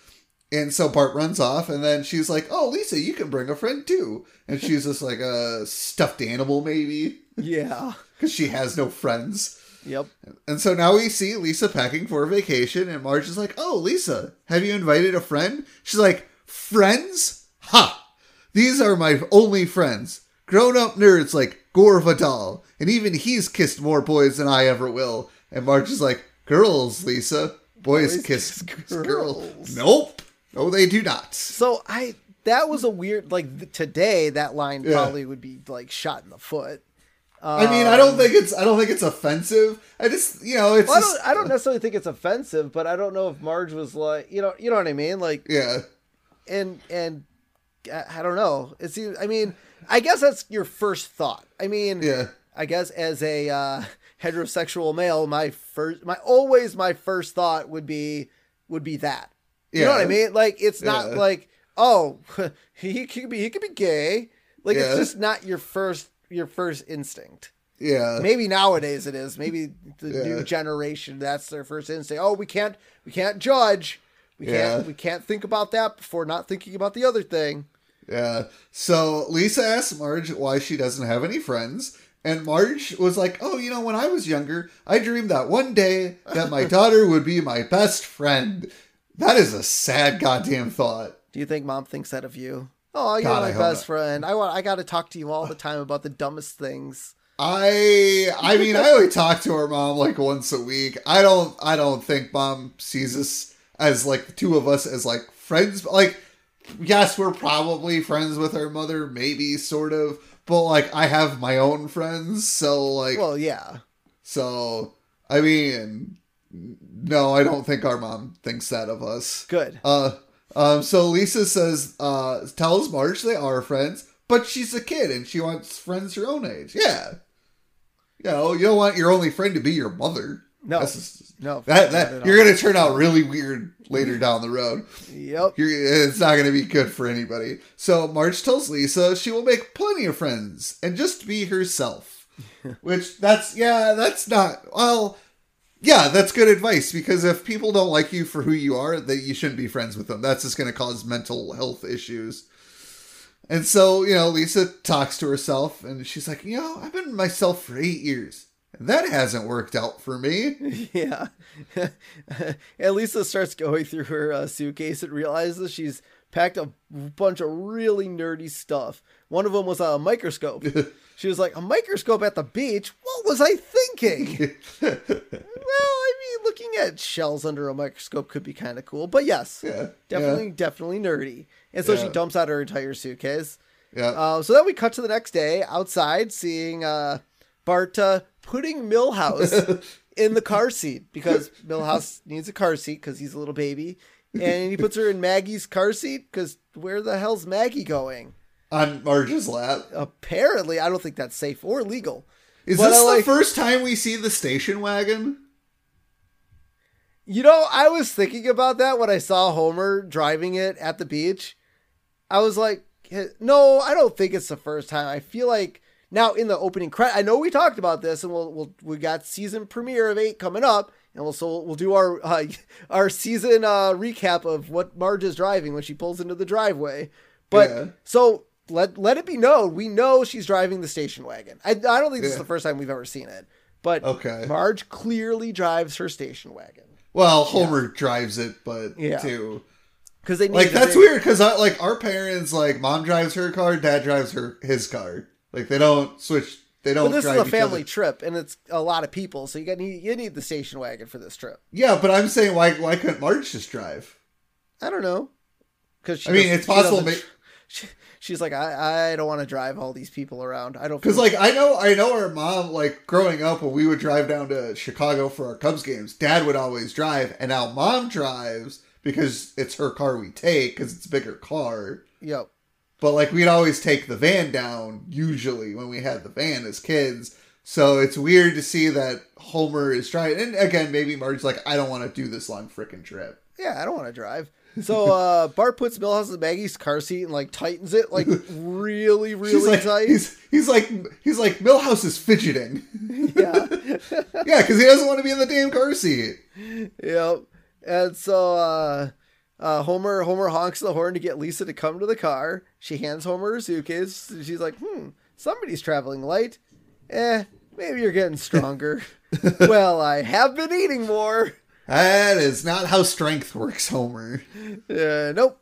And so Bart runs off and then she's like, "Oh, Lisa, you can bring a friend too." And she's just like a stuffed animal maybe Yeah. *laughs* cuz she has no friends. Yep. And so now we see Lisa packing for a vacation, and Marge is like, Oh, Lisa, have you invited a friend? She's like, Friends? Ha! These are my only friends. Grown up nerds like Gore Vidal, and even he's kissed more boys than I ever will. And Marge is like, Girls, Lisa. Boys, Boys kiss, kiss girls. girls." Nope. No, they do not. So I that was a weird like th- today that line Yeah. probably would be like shot in the foot. I mean, I don't think it's I don't think it's offensive. I just you know it's Well, I don't, I don't necessarily think it's offensive, but I don't know if Marge was like, you know, you know what I mean, like, yeah and and I don't know. It's, I mean, I guess that's your first thought. I mean, yeah I guess as a uh, *laughs* heterosexual male, my first, my always my first thought would be would be that. You know what I mean? Like it's not Yeah. like oh *laughs* he could be he could be gay. Like Yeah. it's just not your first your first instinct. yeah Maybe nowadays it is. Maybe the Yeah. new generation that's their first instinct. Oh, we can't we can't judge. We Yeah. can't we can't think about that before not thinking about the other thing. Yeah. So Lisa asks Marge why she doesn't have any friends, And Marge was like, "Oh, you know, when I was younger, I dreamed that one day that my *laughs* daughter would be my best friend." That is a sad goddamn thought. Do you think mom thinks that of you? Oh, you're God, my best friend. I want. I got to talk to you all the time about the dumbest things. I I mean I only talk to her mom like once a week. I don't I don't think mom sees us as like the two of us as like friends. Like yes, we're probably friends with our mother, maybe sort of, but like I have my own friends, so like Well, yeah. so I mean no, I don't think our mom thinks that of us. Good. Uh, um, so Lisa says, uh, tells Marge they are friends, but she's a kid and she wants friends her own age. Yeah. You know, you don't want your only friend to be your mother. No. Just- No. that, that you're gonna turn out really weird later down the road. Yep. You're, it's not gonna be good for anybody. So Marge tells Lisa she will make plenty of friends and just be herself. *laughs* Which that's yeah, that's not well. Yeah, that's good advice because if people don't like you for who you are, that you shouldn't be friends with them. That's just going to cause mental health issues. And so, you know, Lisa talks to herself and she's like, you know, I've been myself for eight years. And that hasn't worked out for me. *laughs* Yeah. *laughs* and Lisa starts going through her uh, suitcase and realizes she's packed a bunch of really nerdy stuff. One of them was a microscope. *laughs* she was like, A microscope at the beach? What was I thinking? *laughs* well, I mean, looking at shells under a microscope could be kind of cool. But yes, Yeah. definitely, definitely nerdy. And so she dumps out her entire suitcase. Yeah. Uh, so then we cut to the next day outside, seeing uh, Bart uh, putting Milhouse *laughs* in the car seat because Milhouse needs a car seat because he's a little baby, and he puts her in Maggie's car seat because where the hell's Maggie going? On Marge's lap. Apparently, I don't think that's safe or legal. Is But this I the first time we see the station wagon? You know, I was thinking about that when I saw Homer driving it at the beach. I was like, "Eh, no, I don't think it's the first time. I feel like now in the opening credit, I know we talked about this, and we'll, we'll we got season premiere of eight coming up, and we'll so we'll do our uh, *laughs* our season uh, recap of what Marge is driving when she pulls into the driveway. But Yeah. so let let it be known, we know she's driving the station wagon. I, I don't think this is the first time we've ever seen it, but Okay. Marge clearly drives her station wagon. Well, Homer drives it, but Yeah. too. because they need Like that's big- weird because uh, like our parents, like mom drives her car, dad drives her his car. Like they don't switch. They don't. But this is a family trip, and it's a lot of people, so you got you need the station wagon for this trip. Yeah, but I'm saying why why couldn't Marge just drive? I don't know, because I mean, it's possible She, she's like, I, I don't want to drive all these people around. I don't Because like I know I know our mom like growing up when we would drive down to Chicago for our Cubs games, dad would always drive, and now mom drives because it's her car we take because it's a bigger car. Yep. But like we'd always take the van down usually when we had the van as kids. So it's weird to see that Homer is driving. And again, maybe Marge's like, I don't want to do this long freaking trip. Yeah, I don't want to drive. So uh, Bart puts Milhouse in Maggie's car seat and like tightens it like really, *laughs* really like, tight. he's he's like he's like Milhouse is fidgeting. *laughs* yeah. *laughs* yeah, because he doesn't want to be in the damn car seat. Yep. And so uh, uh, Homer Homer honks the horn to get Lisa to come to the car. She hands Homer her suitcase. She's like, "Hmm, somebody's traveling light. Eh, maybe you're getting stronger. well, I have been eating more. That is not how strength works, Homer. Uh, nope.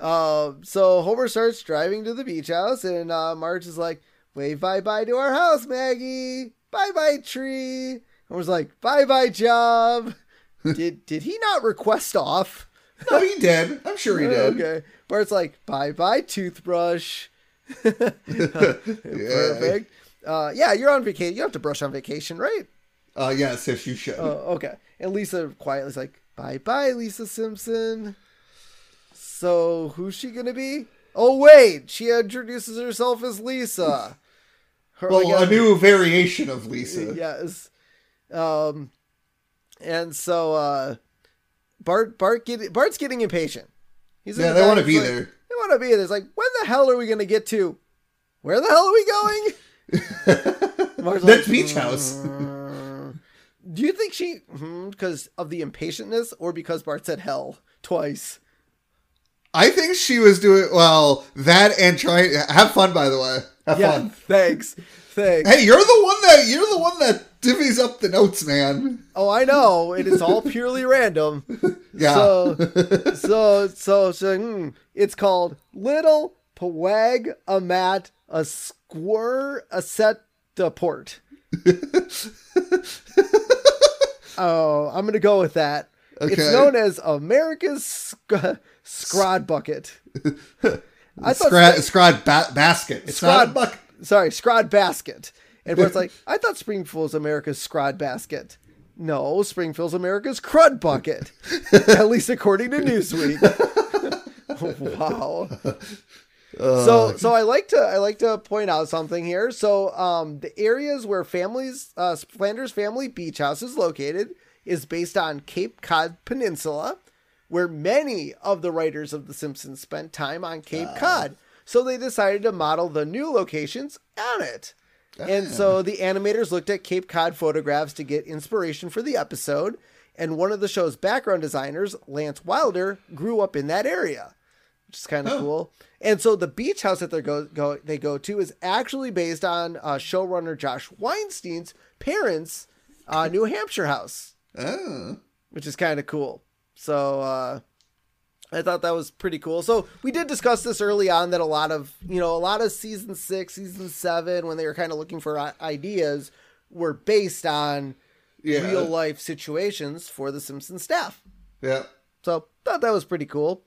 Um, so Homer starts driving to the beach house, and uh, Marge is like, "Wave bye bye to our house, Maggie. Bye bye tree." Homer's like, "Bye bye job." *laughs* did did he not request off? No, he did. I'm sure he did. Okay. Bart's like, bye bye toothbrush. *laughs* *laughs* Perfect. Uh, yeah, you're on vacation. You have to brush on vacation, right? Uh, yes, yes, you should. Oh, okay. And Lisa quietly is like, bye bye, Lisa Simpson. So who's she gonna be? Oh wait, she introduces herself as Lisa. Her, well, like, a new variation of Lisa. Yes. Um, and so uh, Bart Bart get Bart's getting impatient. He's Yeah, the they wanna be like- there. They want to be there. It's like, when the hell are we gonna get to? Where the hell are we going? *laughs* That's like, Beach House. "Mm." Do you think she because of the impatientness or because Bart said hell twice? I think she was doing well that and trying. Have fun, by the way. Have yeah, fun. thanks, thanks. Hey, you're the one that you're the one that divvies up the notes, man. Oh, I know. It is all purely *laughs* random. Yeah. So, *laughs* so, so, so hmm, it's called Little Pawag Amat a Squir a Set Port. *laughs* oh, I'm gonna go with that. It's known as America's sc- Scrod Bucket. *laughs* I thought Scrad, scrad ba- basket. It's Scrod bucket. Sorry, Scrod Basket. And it's *laughs* like, I thought Springfield's America's Scrod Basket. No, Springfield's America's Crud Bucket. *laughs* At least according to Newsweek. wow. So so I like to I like to point out something here. So um the areas where families uh Flanders Family Beach House is located is based on Cape Cod Peninsula, where many of the writers of The Simpsons spent time on Cape Cod. So they decided to model the new locations on it. And so the animators looked at Cape Cod photographs to get inspiration for the episode. And one of the show's background designers, Lance Wilder, grew up in that area, which is kind of Oh. cool. And so the beach house that they go, go they go to is actually based on uh, showrunner Josh Weinstein's parents' uh, New Hampshire house, Oh. which is kind of cool. So uh, I thought that was pretty cool. So we did discuss this early on that a lot of you know a lot of season six, season seven, when they were kind of looking for ideas, were based on Yeah. real life situations for the Simpsons staff. Yeah. So thought that was pretty cool.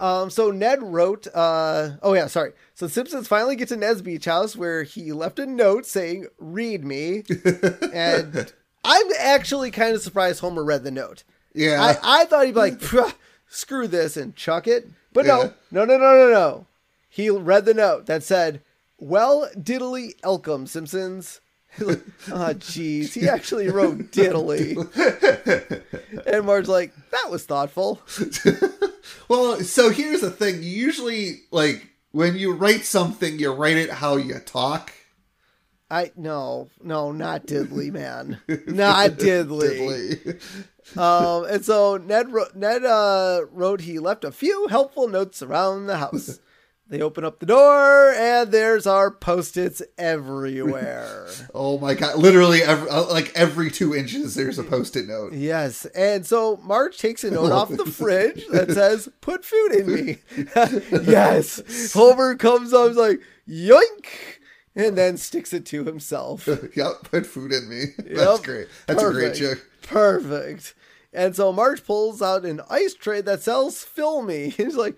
Um, so Ned wrote, uh, oh yeah, sorry. So Simpsons finally get to Ned's beach house where he left a note saying, "Read me," *laughs* and I'm actually kind of surprised Homer read the note. Yeah. I, I thought he'd be like, screw this and chuck it. But Yeah. no, no, no, no, no, no. He read the note that said, well, diddly elcom, Simpsons. *laughs* oh, jeez. He actually wrote *laughs* diddly. and Marge's like, that was thoughtful. Well, so here's the thing. Usually like when you write something, you write it how you talk. I, no, no, not *laughs* diddly, man. *laughs* Not diddly. Diddly. Um, and so Ned wrote, Ned uh, wrote he left a few helpful notes around the house. *laughs* They open up the door and there's our post-its everywhere. *laughs* Oh my god! Literally, every, uh, like every two inches, there's a post-it note. yes, and so Marge takes a note off the *laughs* fridge that says "Put food in me." *laughs* yes, Homer comes up, like "Yoink," and then sticks it to himself. yep, put food in me. That's great. That's a great joke. Perfect. And so Marge pulls out an ice tray that sells Fill Me. He's like,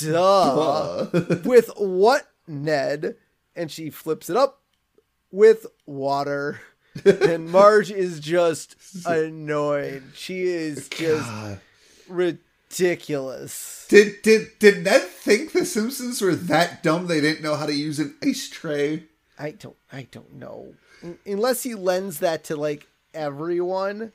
duh. with what, Ned? And she flips it up with water. and Marge is just annoyed. She is just God. ridiculous. Did did did Ned think the Simpsons were that dumb they didn't know how to use an ice tray? I don't I don't know. Unless he lends that to like everyone.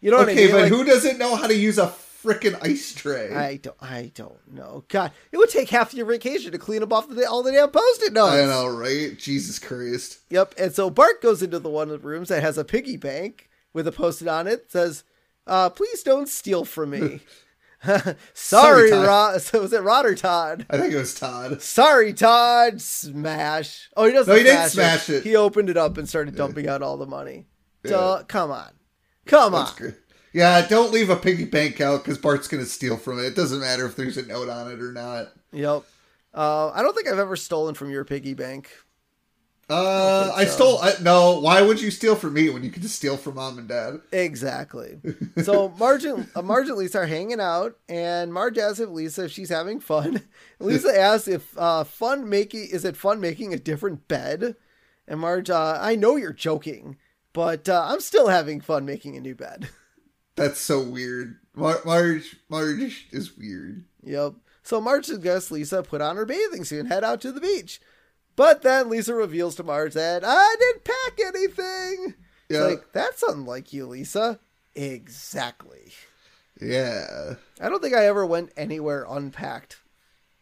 You know what I Okay, mean? but Like- who doesn't know how to use a frickin' ice tray? I don't. I don't know. God, it would take half your vacation to clean up off the, all the damn post-it notes. I know, right? Jesus Christ. Yep. And so Bart goes into the one of the rooms that has a piggy bank with a post-it on it. Says, uh, "Please don't steal from me." *laughs* Sorry. Rod. So was it Rod or Todd? I think it was Todd. Sorry, Todd. Smash. Oh, he doesn't. No, he didn't smash smash it. He opened it up and started dumping out all the money. Duh, come on, come on. That's good. Yeah, don't leave a piggy bank out because Bart's gonna steal from it. It doesn't matter if there's a note on it or not. Yep. Uh, I don't think I've ever stolen from your piggy bank. Uh, I so. stole. I, no, why would you steal from me when you could just steal from mom and dad? Exactly. *laughs* So Marge and, uh, Marge and Lisa are hanging out, and Marge asks if Lisa if she's having fun. *laughs* Lisa *laughs* asks if uh, fun making is it fun making a different bed, and Marge, uh, I know you're joking, but uh, I'm still having fun making a new bed. That's so weird. Mar- Marge, Marge is weird. yep. So Marge suggests Lisa put on her bathing suit and head out to the beach, but then Lisa reveals to Marge that I didn't pack anything. It's Yeah, like that's unlike you, Lisa. Exactly. yeah. I don't think I ever went anywhere unpacked.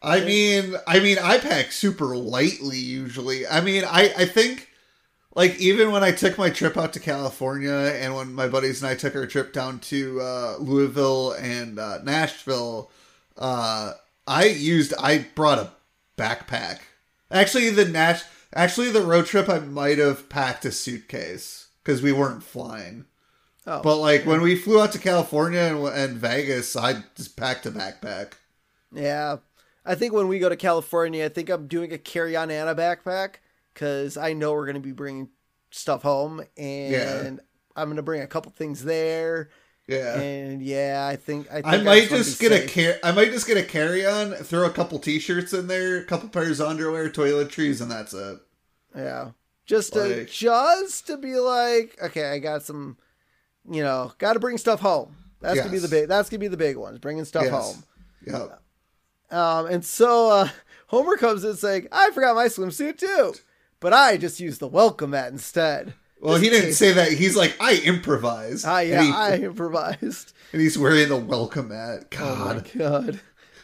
I mean, I mean, I pack super lightly usually. I mean, I I think like even when I took my trip out to California and when my buddies and I took our trip down to uh, Louisville and uh, Nashville, uh, I used I brought a backpack. Actually, the Nash. Actually, the road trip, I might have packed a suitcase because we weren't flying. Oh, But like when we flew out to California and, and Vegas, I just packed a backpack. yeah. I think when we go to California, I think I'm doing a carry-on and a backpack because I know we're gonna be bringing stuff home, and Yeah. I'm gonna bring a couple things there. Yeah. And yeah, I think I, think I might just get a safe. car- I might just get a carry on, throw a couple t-shirts in there, a couple pairs of underwear, toiletries, and that's it. Yeah. Just to just to be like, okay, I got some you know, gotta bring stuff home. That's gonna be the big that's gonna be the big one, is bringing stuff Yes. home. Yeah. Um and so uh Homer comes in saying, I forgot my swimsuit too. But I just used the welcome mat instead. Well, he didn't say that. He's like, I improvised. Ah yeah, he- I improvised. *laughs* and he's wearing the welcome mat. Oh God. god.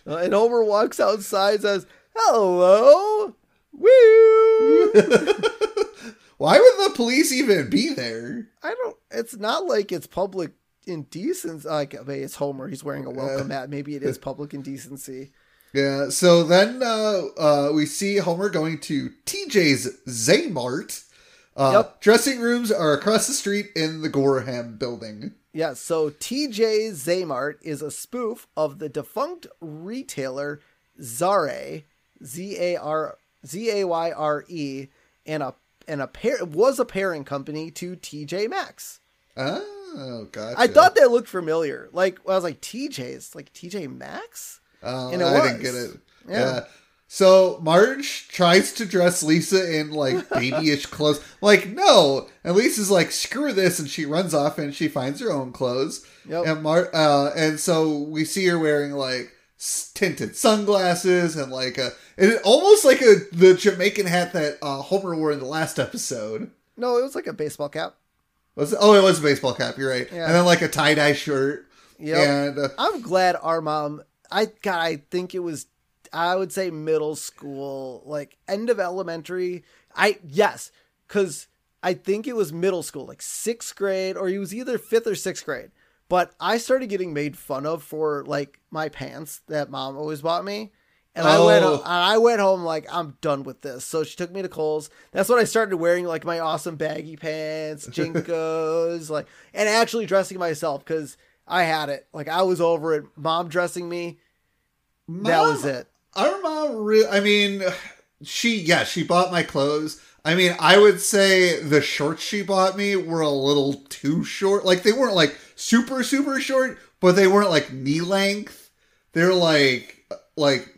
Uh, and Homer walks outside and says, Hello. Woo! *laughs* Why would the police even be there? I don't. It's not like it's public indecency. Like I mean, it's Homer. He's wearing a welcome mat. Maybe it is *laughs* public indecency. Yeah. So then uh, uh, we see Homer going to TJ's Zaymart. Uh, Yep. Dressing rooms are across the street in the Gorham building. Yeah. So TJ Zaymart is a spoof of the defunct retailer Zare, Z A R Z A Y R E, and a and a pair was a parent company to TJ Maxx. Oh, gotcha. I thought that looked familiar. Like I was like TJ's, like TJ Maxx. Oh, And it I didn't get it. Yeah. Yeah. So Marge tries to dress Lisa in like *laughs* babyish clothes. Like, no. And Lisa's like, screw this, and she runs off and she finds her own clothes. Yep. And Mar uh, and so we see her wearing like tinted sunglasses and like a and almost like a the Jamaican hat that uh, Homer wore in the last episode. No, it was like a baseball cap. Was it? Oh, it was a baseball cap. You're right. Yeah. And then like a tie dye shirt. Yeah. And uh, I'm glad our mom. I God, I think it was. I would say middle school, like end of elementary. I yes, because I think it was middle school, like sixth grade, or he was either fifth or sixth grade. But I started getting made fun of for like my pants that mom always bought me. And I went, Oh. and I went home like I'm done with this. So she took me to Kohl's. That's when I started wearing like my awesome baggy pants, *laughs* JNCOs, like, and actually dressing myself because I had it. Like I was over it. Mom dressing me. that was it. Our mom, I mean, she, yeah, she bought my clothes. I mean, I would say the shorts she bought me were a little too short. Like, they weren't like super, super short, but they weren't like knee length. They're like, like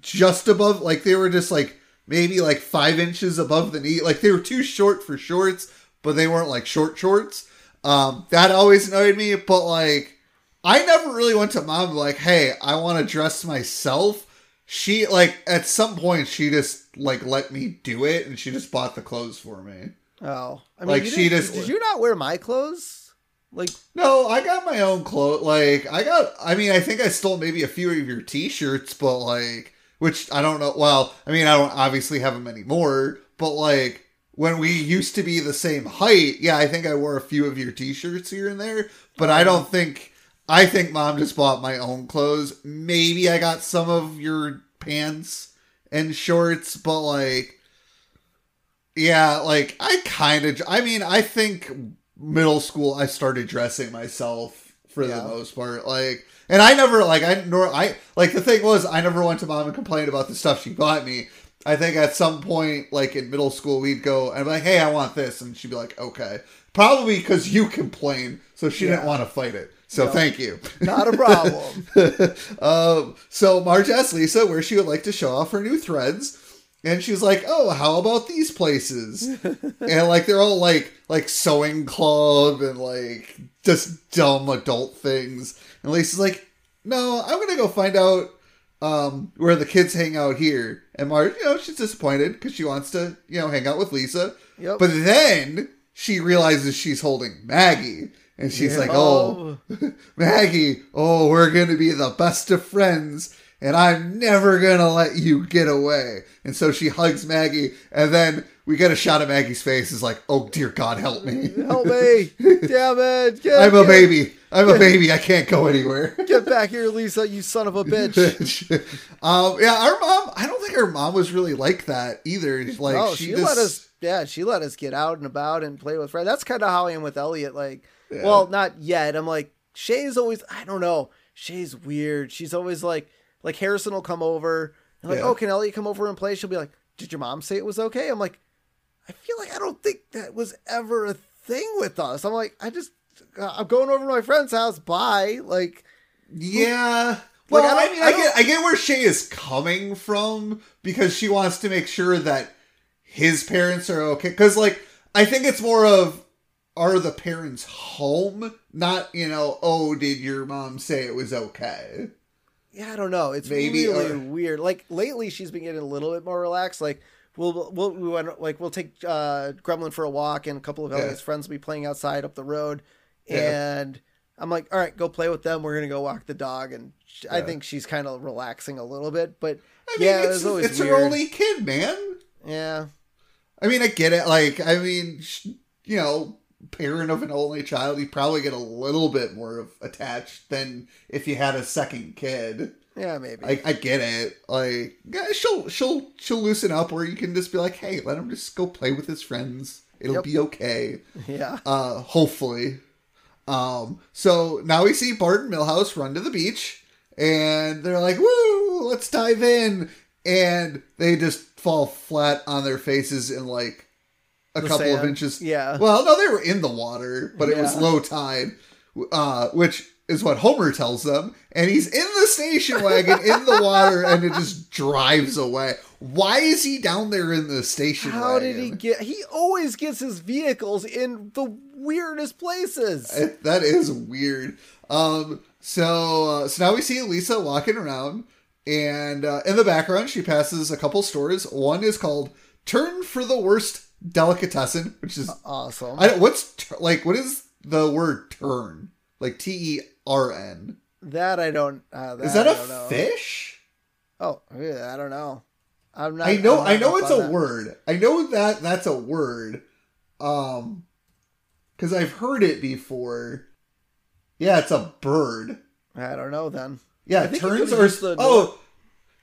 just above, like, they were just like maybe like five inches above the knee. Like, they were too short for shorts, but they weren't like short shorts. Um, that always annoyed me, but like, I never really went to mom like, hey, I want to dress myself. She like at some point she just like let me do it and she just bought the clothes for me. Oh, I mean, Like, she just- did you not wear my clothes? Like, No, I got my own clothes. Like I got I mean, I think I stole maybe a few of your t-shirts, but like which I don't know. Well, I mean, I don't obviously have them anymore, but like when we used to be the same height, yeah, I think I wore a few of your t-shirts here and there, but I don't think I think mom just bought my own clothes. Maybe I got some of your pants and shorts, but like yeah, like I kind of I mean, I think middle school I started dressing myself for Yeah. the most part. Like and I never like I nor I like the thing was I never went to mom and complained about the stuff she bought me. I think at some point, like in middle school, we'd go and be like, "Hey, I want this," and she'd be like, "Okay." Probably because you complained, so she didn't want to fight it. So No. thank you. not a problem. *laughs* um, so Marge asked Lisa where she would like to show off her new threads, and she's like, "Oh, how about these places?" *laughs* and like they're all like like sewing club and like just dumb adult things. And Lisa's like, "No, I'm gonna go find out um, where the kids hang out here." And Marge, you know, she's disappointed because she wants to you know hang out with Lisa, Yep. but then she realizes she's holding Maggie. And she's Yeah. like, oh, *laughs* Maggie, oh, we're going to be the best of friends. And I'm never gonna let you get away. And so she hugs Maggie, and then we get a shot of Maggie's face. Is like, oh dear God, help me, help me, damn it! Get, I'm a get, baby. I'm a baby. I can't go anywhere. Get back here, Lisa, you son of a bitch. *laughs* um, yeah, our mom. I don't think our mom was really like that either. Like, no, she, she just, let us. Yeah, she let us get out and about and play with friends. That's kind of how I am with Elliot. Like, yeah. well, not yet. I'm like, Shay's always. I don't know. Shay's weird. She's always like, like Harrison will come over. And like, yeah. oh, can Elliot come over and play? She'll be like, did your mom say it was okay? I'm like, I feel like I don't think that was ever a thing with us. I'm like, I just uh, I'm going over to my friend's house. Bye. Like, yeah. Well, like, I, I, mean, I, I get I get where Shay is coming from because she wants to make sure that his parents are okay. Because, like, I think it's more of are the parents home, not you know, oh, did your mom say it was okay? Yeah, I don't know. It's Maybe, really or... weird. Like lately, she's been getting a little bit more relaxed. Like we'll we'll we went like we'll take uh, Gremlin for a walk, and a couple of Elliot's yeah. friends will be playing outside up the road and I'm like, all right, go play with them. We're gonna go walk the dog, and yeah. I think she's kind of relaxing a little bit. But I mean, yeah, it's, it it's her only kid, man. Yeah, I mean, I get it. Like, I mean, you know, parent of an only child, you probably get a little bit more of attached than if you had a second kid. Yeah, maybe. I, I get it. Like, yeah, she'll she'll she'll loosen up where you can just be like, hey, let him just go play with his friends. It'll yep. be okay. Yeah. Uh, hopefully. Um, so now we see Bart and Milhouse run to the beach, and they're like, "Woo, let's dive in!" And they just fall flat on their faces in like a the couple sand. of inches. Yeah. Well, no, they were in the water, but it yeah. was low tide, uh, which is what Homer tells them. And he's in the station wagon in the water, and it just drives away. Why is he down there in the station? How wagon? did he get? He always gets his vehicles in the weirdest places. That is weird. Um, so uh, so now we see Lisa walking around, and uh, in the background she passes a couple stores. One is called Tern for the Worst Delicatessen, which is awesome. I, what's like what is the word turn? Like T E R N. That I don't. Uh, that is that a know. fish? Oh, yeah, I don't know. I'm not. I know. Not I know it's a that. word. I know that that's a word. Um, because I've heard it before. Yeah, it's a bird. I don't know then. Yeah, terns are the oh,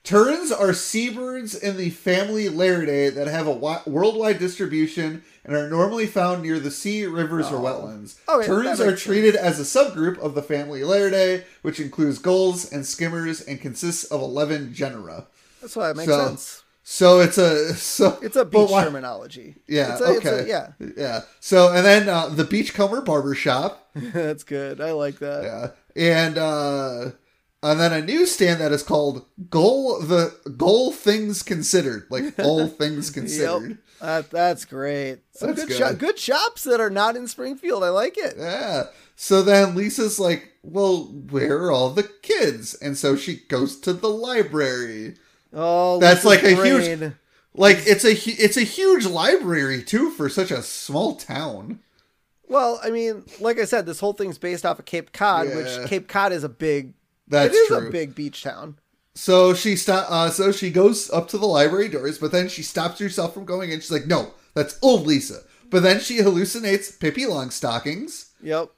terns are seabirds in the family Laridae that have a wi- worldwide distribution and are normally found near the sea, rivers, oh. or wetlands. Oh, terns are treated sense. as a subgroup of the family Laridae, which includes gulls and skimmers and consists of eleven genera. That's why it makes so, sense. So it's a so it's a beach why, terminology. Yeah. A, okay. A, yeah. Yeah. So and then uh, the Beachcomber Barbershop. *laughs* That's good. I like that. Yeah. And uh and then a newsstand that is called goal the goal Things Considered, like *laughs* all things considered. Yep. That, that's great. Some that's good, good. Shop, good shops that are not in Springfield. I like it. Yeah. So then Lisa's like, "Well, where are all the kids?" And so she goes to the library. Oh, that's like a huge, like it's a it's a huge library too for such a small town. Well, I mean, like I said, this whole thing's based off of Cape Cod, yeah. which Cape Cod is a big. That's it is true. a big beach town. So she stop. Uh, so she goes up to the library doors, but then she stops herself from going in. She's like, "No, that's old Lisa." But then she hallucinates Pippi Longstockings. Yep.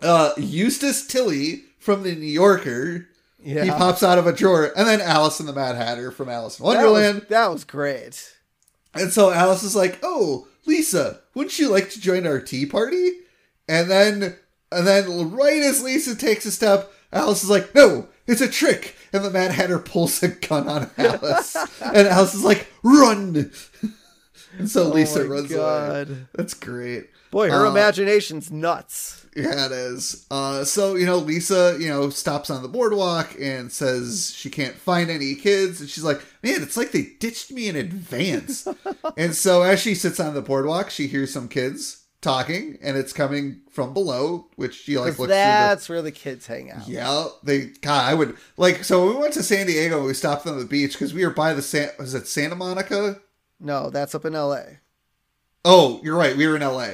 Uh, Eustace Tilley from the New Yorker. Yeah. He pops out of a drawer, and then Alice and the Mad Hatter from Alice in Wonderland. That was, that was great. And so Alice is like, "Oh, Lisa, wouldn't you like to join our tea party?" And then, and then, right as Lisa takes a step, Alice is like, "No, it's a trick!" And the Mad Hatter pulls a gun on Alice, *laughs* and Alice is like, "Run!" *laughs* and so oh Lisa runs God. away. That's great. Boy, her uh, imagination's nuts. Yeah, it is. Uh, so, you know, Lisa, you know, stops on the boardwalk and says she can't find any kids. And she's like, man, it's like they ditched me in advance. *laughs* and so as she sits on the boardwalk, she hears some kids talking and it's coming from below, which she like looks That's the, where the kids hang out. Yeah. They, God, I would like, so we went to San Diego, we stopped on the beach because we were by the, San, was it Santa Monica? No, that's up in LA. Oh, you're right. We were in LA.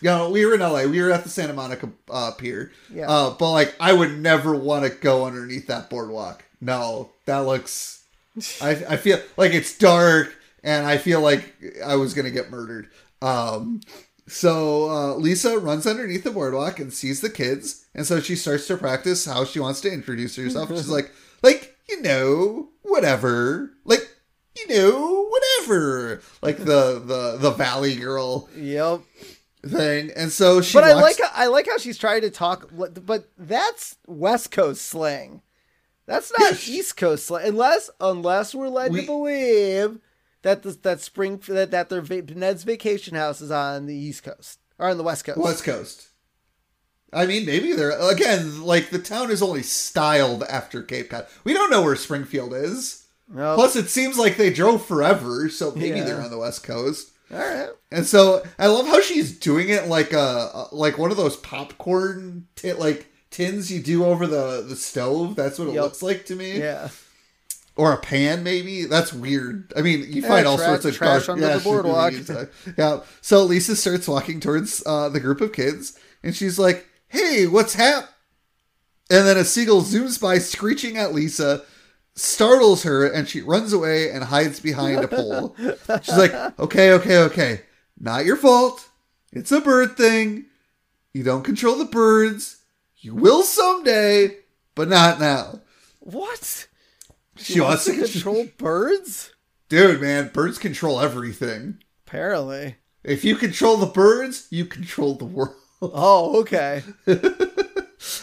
You know, we were in LA. We were at the Santa Monica uh, Pier. Yeah. Uh, but like, I would never want to go underneath that boardwalk. no, that looks. *laughs* I I feel like it's dark, and I feel like I was gonna get murdered. Um, so uh, Lisa runs underneath the boardwalk and sees the kids, and so she starts to practice how she wants to introduce herself. She's *laughs* like, like you know, whatever, like you know, whatever, like the the the Valley Girl Yep. thing. And so she. But I like how, I like how she's trying to talk. But that's West Coast slang. That's not East Coast slang, unless unless we're led We- to believe that the, that spring that that their Ned's vacation house is on the East Coast or on the West Coast. West Coast. I mean, maybe they're again like the town is only styled after Cape Cod. We don't know where Springfield is. No. Plus, it seems like they drove forever, so maybe Yeah. they're on the West Coast. all right. And so I love how she's doing it like a like one of those popcorn ti- like tins you do over the the stove. That's what it Yep. looks like to me. Yeah. Or a pan, maybe. That's weird. I mean, you Yeah, find all sorts of trash dark- under the boardwalk. Yeah. So Lisa starts walking towards uh, the group of kids, and she's like, "Hey, what's hap?" And then a seagull zooms by, screeching at Lisa, startles her, and she runs away and hides behind a pole. *laughs* She's like, "Okay, okay, okay. Not your fault. It's a bird thing. You don't control the birds. You will someday, but not now." What? She wants to *laughs* control birds. Dude, man, birds control everything. Apparently. If you control the birds, you control the world. Oh, okay. *laughs*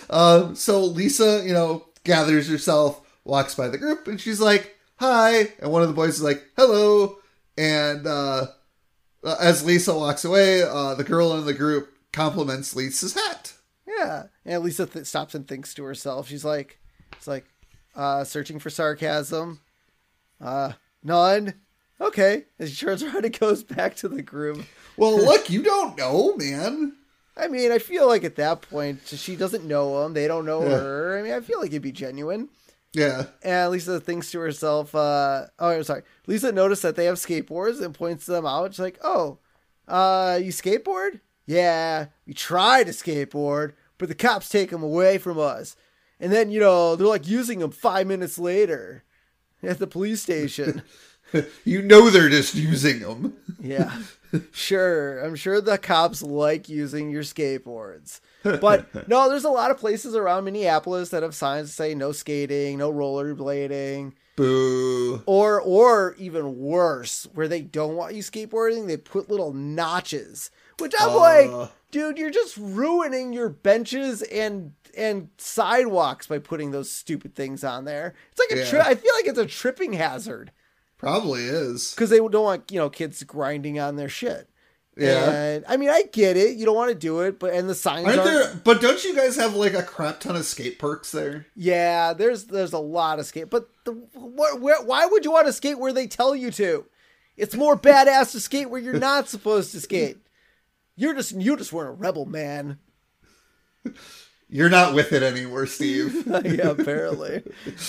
Um, so Lisa, you know, gathers herself, walks by the group, and she's like, "Hi," and one of the boys is like, "Hello," and uh, as Lisa walks away, uh, the girl in the group compliments Lisa's hat. Yeah. And Lisa th- stops and thinks to herself. She's like, it's like, uh, searching for sarcasm. Uh, none. Okay. And she turns around and goes back to the group. Well, *laughs* look, you don't know, man. I mean, I feel like at that point, she doesn't know him. They don't know Yeah. her. I mean, I feel like it'd be genuine. Yeah, And Lisa thinks to herself, uh, oh, I'm sorry. Lisa noticed that they have skateboards and points them out. She's like, oh, uh, you skateboard? Yeah, we try to skateboard, but the cops take them away from us. And then, you know, they're like using them five minutes later at the police station. *laughs* you know they're just using them. yeah, *laughs* sure. I'm sure the cops like using your skateboards. *laughs* But no, there's a lot of places around Minneapolis that have signs that say no skating, no rollerblading. Boo. or or even worse where they don't want you skateboarding they put little notches which i'm Uh. like dude you're just ruining your benches and and sidewalks by putting those stupid things on there it's like a Yeah. tri- i feel like it's a tripping hazard Probably is. because they don't want you know kids grinding on their shit Yeah. and i mean i get it you don't want to do it but and the signs Aren't aren't there? But don't you guys have like a crap ton of skate parks there? Yeah, there's there's a lot of skate, but the what where why would you want to skate where they tell you to? It's more badass to skate where you're not supposed to skate. You're just you just weren't a rebel, man. *laughs* You're not with it anymore, Steve. *laughs* yeah, apparently.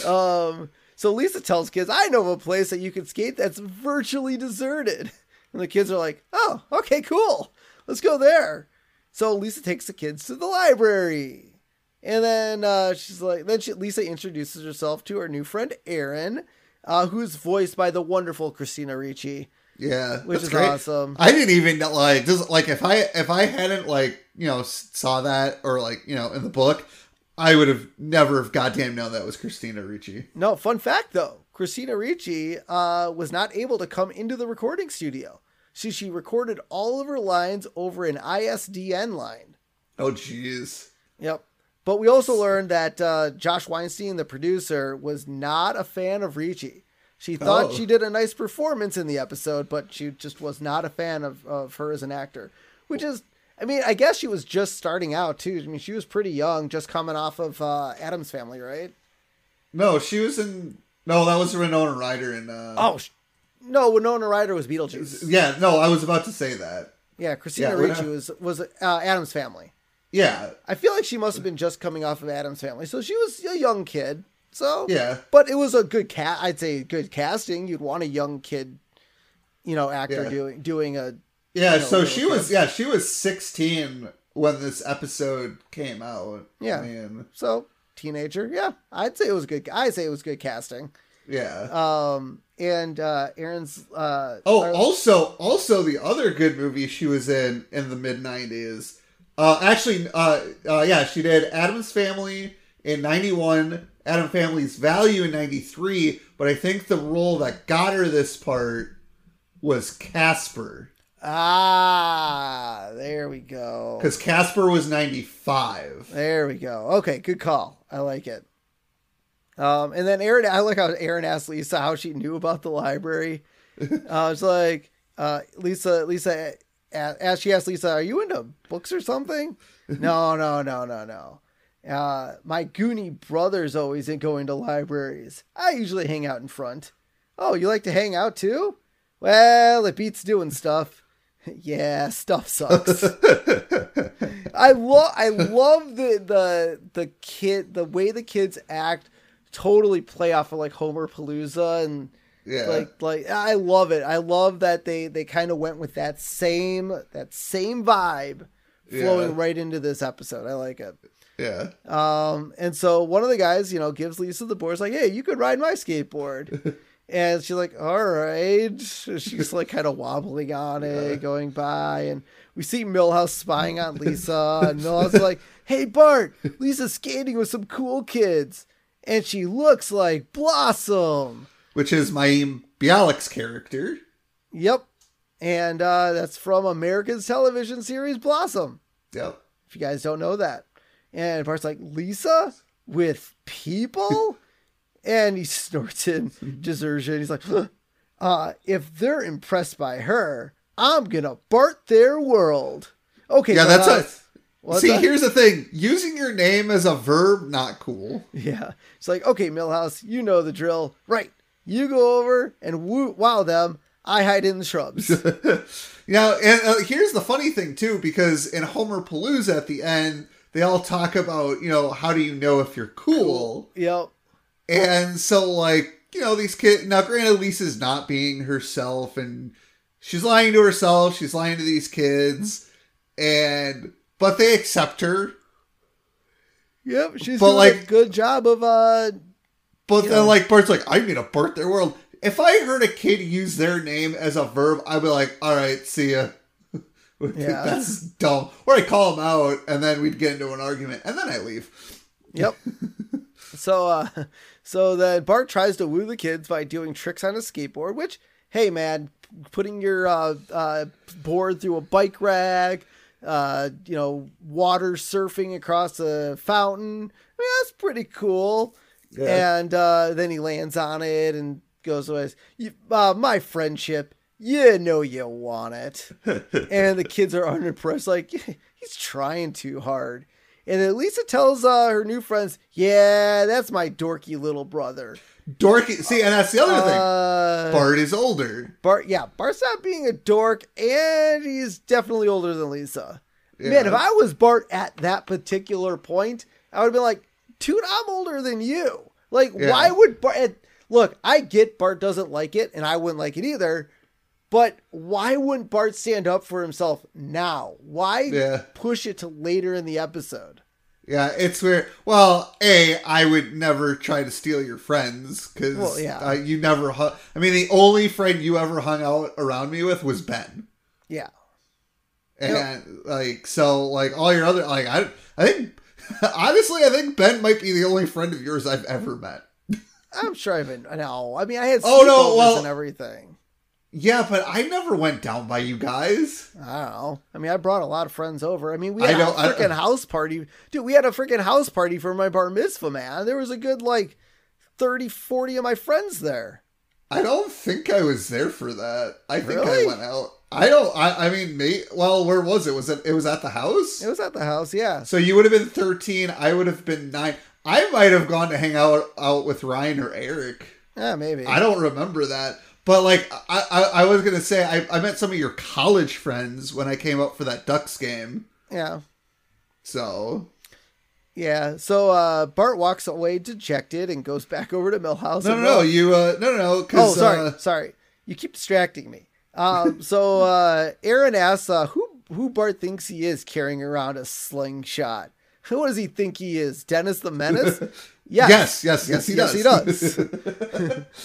Um, so Lisa tells kids, "I know of a place that you can skate that's virtually deserted," and the kids are like, "Oh, okay, cool, let's go there." So Lisa takes the kids to the library, and then uh, she's like, then she, Lisa introduces herself to her new friend Erin, uh, who's voiced by the wonderful Christina Ricci. Yeah, Which is great. awesome. I didn't even like just like if I if I hadn't like you know saw that or like you know in the book, I would have never have goddamn known that was Christina Ricci. No, fun fact though, Christina Ricci uh, was not able to come into the recording studio. She she recorded all of her lines over an ISDN line. Oh jeez. Yep. But we also learned that uh, Josh Weinstein, the producer, was not a fan of Ricci. She thought Oh. she did a nice performance in the episode, but she just was not a fan of, of her as an actor. Which is, I mean, I guess she was just starting out too. I mean, she was pretty young, just coming off of uh, Addams Family, right? No, she was in. No, that was Winona Ryder in. Uh, Oh, sh- no, Winona Ryder was Beetlejuice. yeah. No, I was about to say that. Yeah, Christina Yeah, Ricci was was uh, Addams Family. Yeah, I feel like she must have been just coming off of Addams Family, so she was a young kid. So yeah. but it was a good cat. I'd say good casting. You'd want a young kid, you know, actor Yeah. doing doing a Yeah, you know, so she was yeah, she was 16 when this episode came out. Yeah. I mean, so teenager. Yeah, I'd say it was good. I'd say it was good casting. Yeah. Um, and uh, Erin's. Uh, Oh, our- also, also the other good movie she was in in the mid '90s. Uh, actually, uh, uh, yeah, she did Addams Family in '91, Adam Family's Value in '93. But I think the role that got her this part was Casper, ah, there we go. because Casper was '95. There we go. Okay, good call. I like it. Um, and then Erin, I like how Erin asked Lisa how she knew about the library. *laughs* uh, it's like uh, Lisa, Lisa, as she asked Lisa, "Are you into books or something?" *laughs* no, no, no, no, no. Uh, my Goonie brother's always in going to libraries. I usually hang out in front. Oh, you like to hang out too? Well, it beats doing stuff. *laughs* yeah, stuff sucks. *laughs* I love I love the the the kid the way the kids act totally play off of like Homerpalooza and yeah, like like I love it. I love that they they kind of went with that same that same vibe flowing Yeah. right into this episode. I like it. yeah. Um, and so one of the guys, you know, gives Lisa the board. It's like, hey, you could ride my skateboard. *laughs* and she's like, all right. *laughs* She's like kind of wobbling on it, going by. And we see Milhouse spying on Lisa. *laughs* And Milhouse is like, hey, Bart, Lisa's skating with some cool kids. And she looks like Blossom. Which is Mayim Bialik's character. Yep. And uh, that's from America's television series Blossom. Yep. if you guys don't know that. And Bart's like, Lisa with people? And he *laughs* snorts in *laughs* desertion. He's like, "Huh. uh, if they're impressed by her, I'm gonna Bart their world. Okay, Yeah, that's a. what's See, that? here's the thing: using your name as a verb, not cool. *laughs* Yeah. It's like, okay, Milhouse, you know the drill. Right. You go over and woo- wow them. I hide in the shrubs. You know, and uh, here's the funny thing too, because in Homerpalooza at the end, they all talk about, you know, how do you know if you're cool? yep. And so, like, you know, these kids. Now, granted, Lisa's not being herself, and she's lying to herself. She's lying to these kids, and but they accept her. Yep. She's But, doing a like- good job of uh But then, know. like, Bart's like, I'm gonna Bart their world. If I heard a kid use their name as a verb, I'd be like, all right, see ya. *laughs* Yeah. That's dumb. Or I call him out, and then we'd get into an argument, and then I leave. Yep. *laughs* so uh *laughs* so then Bart tries to woo the kids by doing tricks on a skateboard, which hey man, putting your uh, uh board through a bike rack, uh you know, water surfing across a fountain. I mean, that's pretty cool. Yeah. And uh then he lands on it and goes "You- uh, my friendship. You know you want it *laughs* and the kids are unimpressed. Like *laughs* he's trying too hard. And then Lisa tells uh, her new friends, "Yeah, that's my dorky little brother." Dorky. See, and that's the other thing. Uh, Bart is older. Bart, yeah, Bart's not being a dork, and he's definitely older than Lisa. Man, if I was Bart at that particular point, I would have been like, "Dude, I'm older than you." Like, Yeah. why would Bart? Look, I get Bart doesn't like it, and I wouldn't like it either. But why wouldn't Bart stand up for himself now? Why Yeah. push it to later in the episode? Yeah, it's weird. Well, a I would never try to steal your friends because Well, yeah. uh, you never. Hu- I mean, the only friend you ever hung out around me with was Ben, Yeah. and like so, like all your other like I I think *laughs* honestly I think Ben might be the only friend of yours I've ever met. I'm sure I've been. No, I mean I had Oh, no, well- and everything. Yeah, but I never went down by you guys. I don't know. I mean, I brought a lot of friends over. I mean, we had a freaking house party. Dude, we had a freaking house party for my bar mitzvah, man. There was a good like 30, 40 of my friends there. I don't think I was there for that. I think Really? I went out. I don't. I. I mean, me. Well, where was it? Was it? It was at the house. It was at the house, yeah. So you would have been thirteen. I would have been nine. I might have gone to hang out out with Ryan or Eric. Yeah, maybe. I don't remember that. But like, I I, I was gonna say, I, I met some of your college friends when I came up for that Ducks game. yeah. So Yeah. So uh Bart walks away dejected and goes back over to Milhouse. no, no, no. You uh, no, no, no. Oh, sorry, uh, sorry. You keep distracting me. Um, so uh, Erin asks uh, who who Bart thinks he is carrying around a slingshot. Who does he think he is? Dennis the Menace? *laughs* Yes, yes, yes, he yes, does. he does.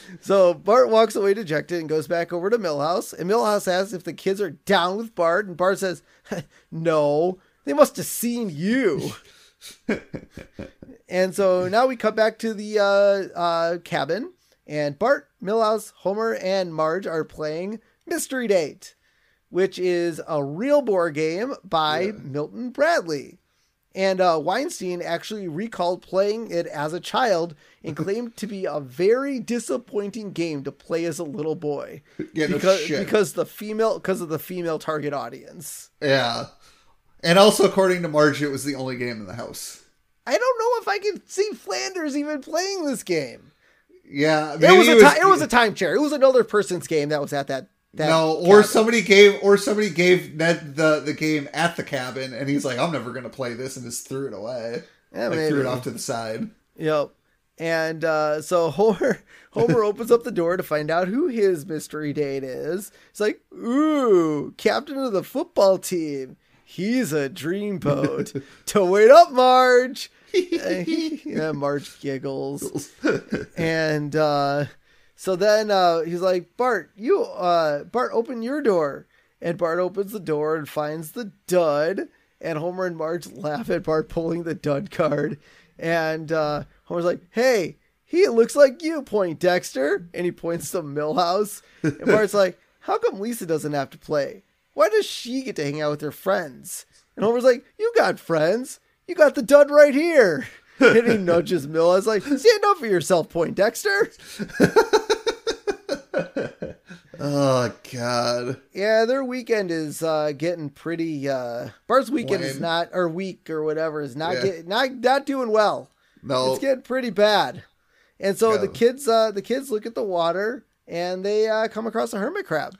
*laughs* so Bart walks away dejected and goes back over to Milhouse. And Milhouse asks if the kids are down with Bart. And Bart says, *laughs* No, they must have seen you. *laughs* and so now we cut back to the uh, uh, cabin. And Bart, Milhouse, Homer, and Marge are playing Mystery Date, which is a real board game by Yeah. Milton Bradley. And uh, Weinstein actually recalled playing it as a child and *laughs* claimed to be a very disappointing game to play as a little boy Yeah, no because shit. because the female because of the female target audience. Yeah. And also, according to Marge, it was the only game in the house. I don't know if I can see Flanders even playing this game. Yeah, It was a it was, ti- it was a time chair. It was another person's game that was at that. No, or cabin. somebody gave or somebody gave Ned the the game at the cabin, and he's like, "I'm never gonna play this," and just threw it away. Yeah, like threw it off to the side. Yep. And uh, so *laughs* Homer Homer opens up the door to find out who his mystery date is. He's like, "Ooh, captain of the football team. He's a dreamboat. *laughs* to wait up, Marge." *laughs* yeah, Marge giggles. and uh, so then uh, he's like, "Bart, you uh, Bart, open your door." And Bart opens the door and finds the dud. And Homer and Marge laugh at Bart pulling the dud card. And uh, Homer's like, hey, he looks like you, Poindexter. And he points to Milhouse. And Bart's like, *laughs* how come Lisa doesn't have to play? Why does she get to hang out with her friends? And Homer's like, you got friends. You got the dud right here. *laughs* And he nudges Milhouse like, stand up for yourself, Poindexter. *laughs* *laughs* Oh God. Yeah, their weekend is uh, getting pretty. Uh, Bart's weekend is not, or week or whatever, is not Yeah. get, not not doing well. No. It's getting pretty bad. And so the kids, uh, the kids look at the water and they uh, come across a hermit crab.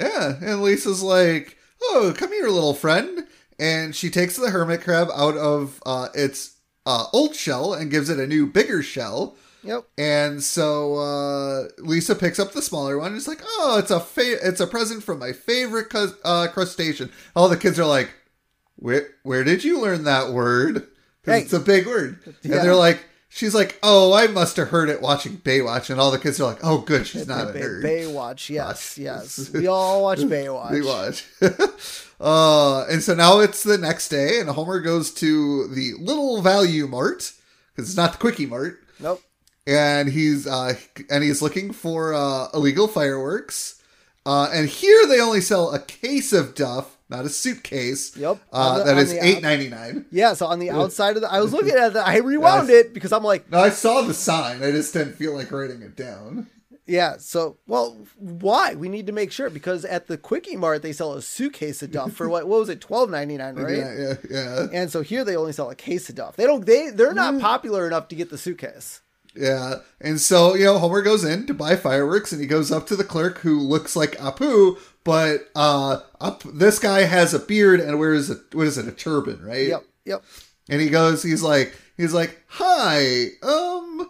Yeah, and Lisa's like, "Oh, come here, little friend," and she takes the hermit crab out of uh, its uh, old shell and gives it a new, bigger shell. Yep. And so uh, Lisa picks up the smaller one. And it's like, "Oh, it's a fa- it's a present from my favorite cus- uh, crustacean." All the kids are like, "Where where did you learn that word?" Hey. it's a big word. Yeah. And they're like, "She's like, oh, I must have heard it watching Baywatch." And all the kids are like, "Oh, good, she's not a nerd." Baywatch, yes, yes. *laughs* We all watch Baywatch. We watch. *laughs* uh, and so now it's the next day, and Homer goes to the Little Value Mart because it's not the Quickie Mart, Nope. And he's uh, and he's looking for uh, illegal fireworks. Uh, and here they only sell a case of Duff, not a suitcase. Yep. Uh, the- that is eight ninety nine. Yeah, so on the outside of the, I was looking at that. I *laughs* rewound it because I'm like, Now I saw the sign. I just didn't feel like writing it down. yeah. So, well, why? We need to make sure because at the Quickie Mart they sell a suitcase of Duff for what? What was it? Twelve ninety nine, right? Yeah, yeah, yeah. And so here they only sell a case of Duff. They don't. They they're Mm. not popular enough to get the suitcase. Yeah. And so, you know, Homer goes in to buy fireworks and he goes up to the clerk who looks like Apu, but uh up this guy has a beard and wears a what is it, a turban, right? Yep. Yep. And he goes, he's like he's like, Hi, um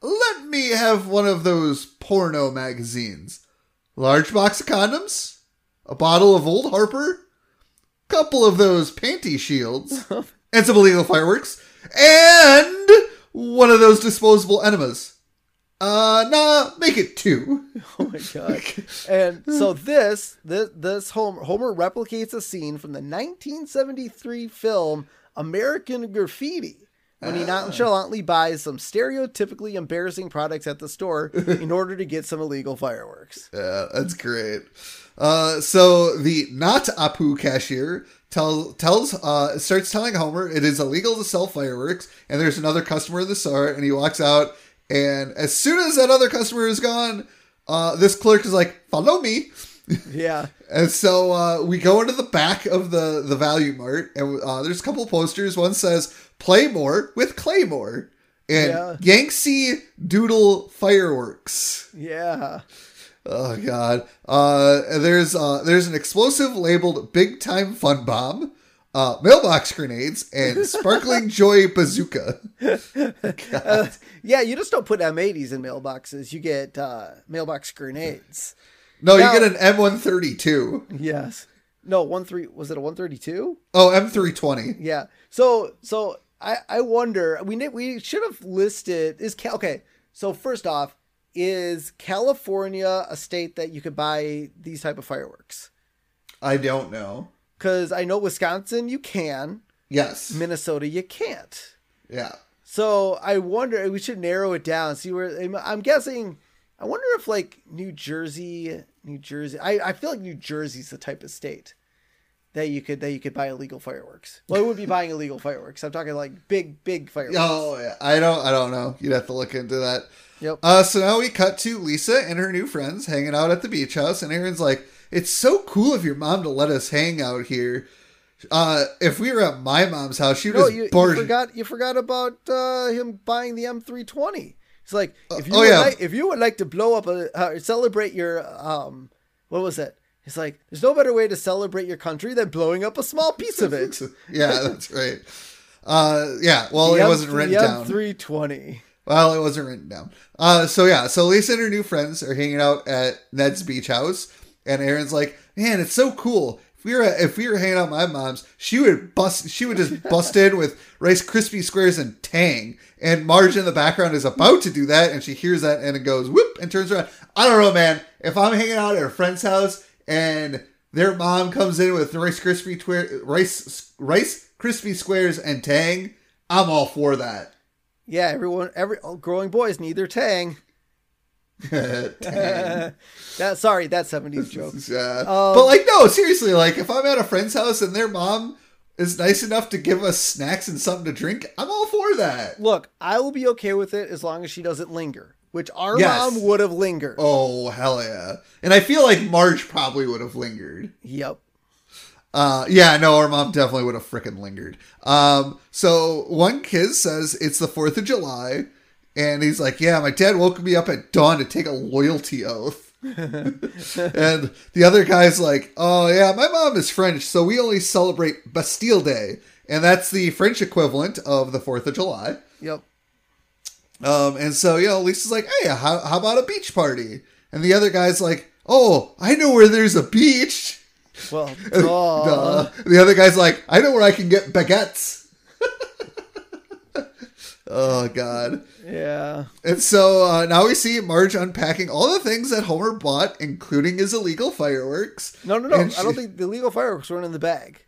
let me have one of those porno magazines. Large box of condoms, a bottle of old Harper, couple of those panty shields, *laughs* and some illegal fireworks, and one of those disposable enemas. Uh, nah, make it two. *laughs* Oh my god! and so this this this Homer Homer replicates a scene from the 1973 film American Graffiti when he nonchalantly buys some stereotypically embarrassing products at the store *laughs* in order to get some illegal fireworks. Yeah, that's great. Uh, so the not Apu cashier tells tells uh starts telling Homer it is illegal to sell fireworks, and there's another customer in the store, and he walks out, and as soon as that other customer is gone, uh, this clerk is like, "Follow me." *laughs* Yeah, And so uh, we go into the back of the the Value Mart, and uh, there's a couple posters. One says "Play more with Claymore," and Yeah. Yangtze Doodle Fireworks. yeah. Oh God! Uh, there's uh, there's an explosive labeled "Big Time Fun Bomb," uh, mailbox grenades, and *laughs* sparkling joy bazooka. *laughs* Uh, yeah, you just don't put M80s in mailboxes. You get uh, mailbox grenades. No, Now- you get an M132. Yes. No, one three was it a 132? Oh, M320. Yeah. So so I I wonder we we should have listed is okay. So first off, is California a state that you could buy these type of fireworks? I don't know. Because I know Wisconsin you can, Yes. Minnesota you can't. Yeah. So I wonder we should narrow it down. See where I'm guessing. I wonder if like New Jersey, New Jersey. I, I feel like New Jersey's the type of state that you could that you could buy illegal fireworks. Well, it would be *laughs* buying illegal fireworks. I'm talking like big big fireworks. Oh, yeah. I don't. I don't know. You'd have to look into that. Yep. Uh, so now we cut to Lisa and her new friends hanging out at the beach house, and Erin's like, "It's so cool of your mom to let us hang out here. Uh, if we were at my mom's house, she would no, you, you forgot you forgot about uh, him buying the M320. It's like if you oh, would yeah. like, if you would like to blow up a uh, celebrate your um what was it? It's like there's no better way to celebrate your country than blowing up a small piece of it. *laughs* yeah, that's right. Uh, yeah. Well, The it M- wasn't written the down. M320. Well, it wasn't written down. Uh, so yeah, so Lisa and her new friends are hanging out at Ned's beach house, and Erin's like, "Man, it's so cool. If we were if we were hanging out at my mom's, she would bust. She would just bust in with Rice Krispie squares and Tang." And Marge in the background is about to do that, and she hears that and it goes whoop and turns around. I don't know, man. If I'm hanging out at a friend's house and their mom comes in with Rice Krispie twi- Rice Rice Krispie squares and Tang, I'm all for that. Yeah, everyone, every all growing boys need their tang. *laughs* *laughs* That sorry, that seventies *laughs* joke. Yeah. Um, but like, no, seriously, like if I'm at a friend's house and their mom is nice enough to give us snacks and something to drink, I'm all for that. Look, I will be okay with it as long as she doesn't linger, which our Yes. mom would have lingered. Oh hell yeah! And I feel like Marge probably would have lingered. Yep. Uh, yeah, no, our mom definitely would have frickin' lingered. Um, so one kid says it's the Fourth of July, and he's like, "Yeah, my dad woke me up at dawn to take a loyalty oath." *laughs* and the other guy's like, "Oh yeah, my mom is French, so we only celebrate Bastille Day, and that's the French equivalent of the Fourth of July." Yep. Um, and so you know, Lisa's like, "Hey, how, how about a beach party?" And the other guy's like, "Oh, I know where there's a beach." Well, *laughs* duh. Duh. The other guy's like, I know where I can get baguettes. *laughs* oh God! yeah. And so uh, now we see Marge unpacking all the things that Homer bought, including his illegal fireworks. No, no, no. And I don't she- think the illegal fireworks weren't in the bag.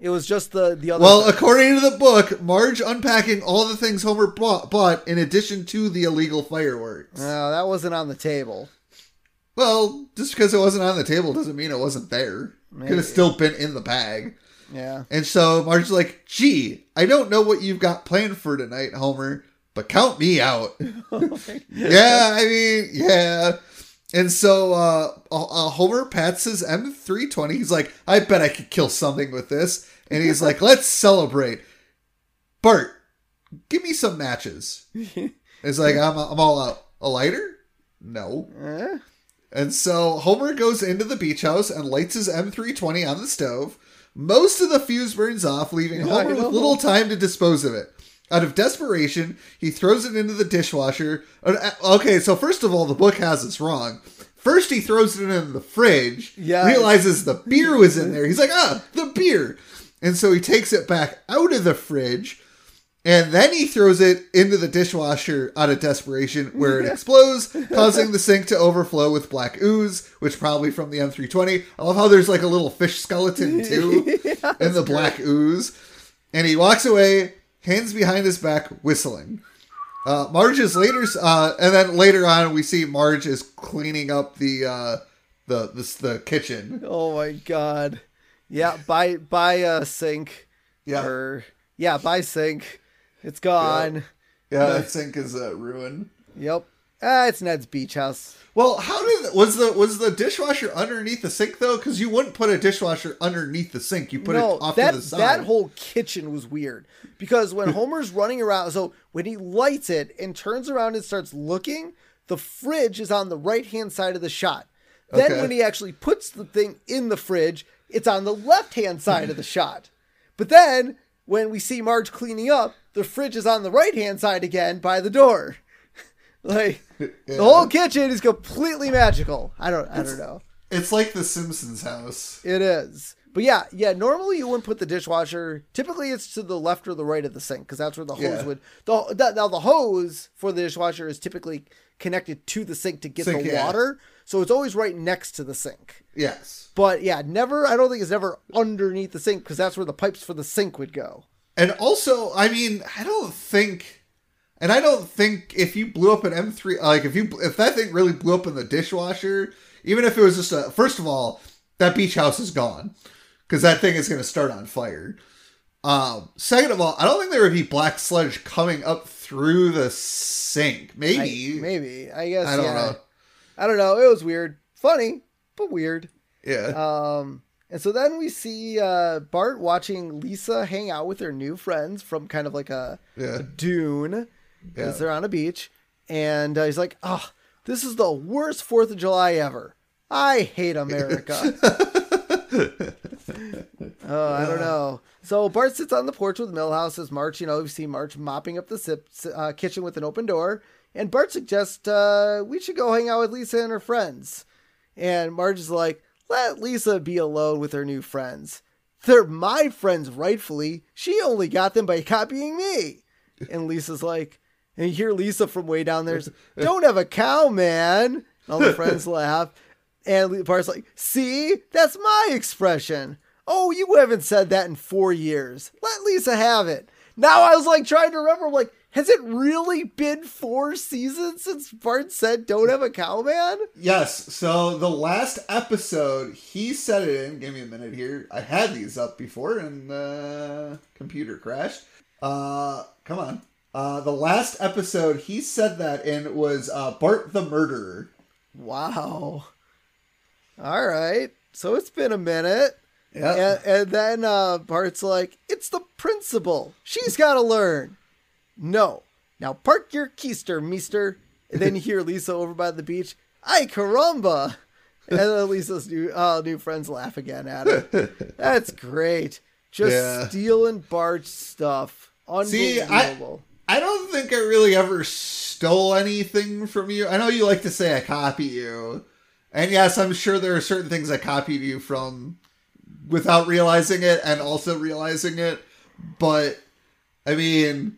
It was just the the other. Well, thing. according to the book, Marge unpacking all the things Homer bought, bought in addition to the illegal fireworks. no, that wasn't on the table. Well, just because it wasn't on the table doesn't mean it wasn't there. Could have still been in the bag. Yeah. And so Marge's like, gee, I don't know what you've got planned for tonight, Homer, but count me out. *laughs* *laughs* yeah, I mean, yeah. And so uh, uh, Homer pats his M320. He's like, I bet I could kill something with this. And he's like, *laughs* let's celebrate. Bart, give me some matches. It's like, I'm, I'm all out. A lighter? No. And so Homer goes into the beach house and lights his M320 on the stove. Most of the fuse burns off, leaving *laughs* Yeah, Homer with little time to dispose of it. Out of desperation, he throws it into the dishwasher. Uh, Okay, so first of all, the book has this wrong. First, he throws it in the fridge, Yes. realizes the beer was in *laughs* there. He's like, ah, the beer. And so he takes it back out of the fridge, and then he throws it into the dishwasher out of desperation, where it *laughs* explodes, causing the sink to overflow with black ooze, which probably from the M320. I love how there's like a little fish skeleton *laughs* too in the black ooze. And he walks away, hands behind his back, whistling. Uh, Marge is later, uh, and then later on, we see Marge is cleaning up the uh, the the, the kitchen. Oh my god. Yeah, by by a sink. Yeah. Or yeah, buy sink. It's gone. Yeah, that *laughs* sink is uh, ruined. Yep. Ah, it's Ned's beach house. Well, how did was the was the dishwasher underneath the sink though? Because you wouldn't put a dishwasher underneath the sink. You put no, it off that to the side. that whole kitchen was weird because when *laughs* Homer's running around, so when he lights it and turns around and starts looking, the fridge is on the right hand side of the shot. Then Okay. when he actually puts the thing in the fridge, it's on the left hand side of the *laughs* shot. But then when we see Marge cleaning up, the fridge is on the right hand side again by the door. *laughs* like the whole kitchen is completely magical. I don't I don't know. it's like the Simpsons house. It is. But yeah, yeah. Normally you wouldn't put the dishwasher. Typically it's to the left or the right of the sink because that's where the hose Yeah. would. The, that, now the hose for the dishwasher is typically connected to the sink to get Sink, the yeah. water, so it's always right next to the sink. Yes. But yeah, never. I don't think it's ever underneath the sink because that's where the pipes for the sink would go. And also, I mean, I don't think, and I don't think if you blew up an M3, like if you if that thing really blew up in the dishwasher, even if it was just a, first of all, that beach house is gone because that thing is going to start on fire. Um, second of all, I don't think there would be black sludge coming up through the sink. I- Maybe, maybe. I guess. I don't yeah. know. I don't know. It was weird, funny, but weird. Yeah, Um, and so then we see uh, Bart watching Lisa hang out with her new friends from kind of like a, yeah, a dune because Yeah. they're on a beach, and uh, he's like, "Oh, this is the worst Fourth of July ever. I hate America." *laughs* Oh, I don't know. So Bart sits on the porch with Millhouse as Marge, you know, we see Marge mopping up the sip, uh, kitchen with an open door. And Bart suggests uh, we should go hang out with Lisa and her friends. And Marge is like, let Lisa be alone with her new friends. They're my friends, rightfully. She only got them by copying me. And Lisa's like, and you hear Lisa from way down there, *laughs* don't have a cow, man. And all the friends *laughs* laugh. And Bart's like, see, that's my expression. Oh, you haven't said that in four years. Let Lisa have it. Now I was like trying to remember, like, has it really been four seasons since Bart said don't have a cow, man? yes. So the last episode, he said it in. Give me a minute here. I had these up before, and the computer crashed. Uh, come on. Uh, the last episode, he said that in was uh, Bart the Murderer. Wow. All right. So it's been a minute. Yeah. And, and then uh, Bart's like, it's the principal. She's got to learn. No. Now park your keister, meester. And then you hear Lisa over by the beach. Ay caramba. And then Lisa's new uh, new friends laugh again at her. *laughs* That's great. Just Yeah. stealing Bart's stuff. See, Unbelievable. I, I don't think I really ever stole anything from you. I know you like to say I copy you. And yes, I'm sure there are certain things I copied you from without realizing it and also realizing it. But, I mean,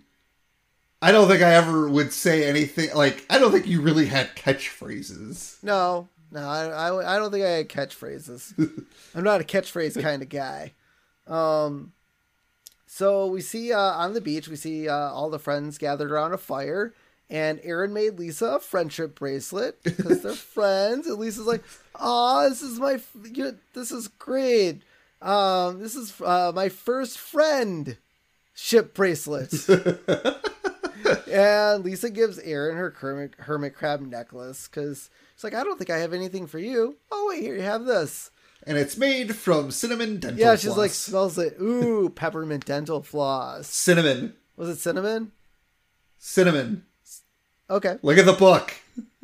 I don't think I ever would say anything. Like, I don't think you really had catchphrases. No, no, I, I, I don't think I had catchphrases. *laughs* I'm not a catchphrase kind of guy. Um, so we see uh, on the beach, we see uh, all the friends gathered around a fire, and Erin made Lisa a friendship bracelet because they're *laughs* friends. And Lisa's like, "Ah, this is my, f- you know, this is great. Um, this is uh, my first friend ship bracelet." *laughs* and Lisa gives Erin her hermit, hermit crab necklace because she's like, I don't think I have anything for you. Oh, wait, here, you have this. And it's made from cinnamon dental yeah, she's floss. like, smells it. Ooh, *laughs* peppermint dental floss. cinnamon. Was it cinnamon? Cinnamon. Okay. Look at the book.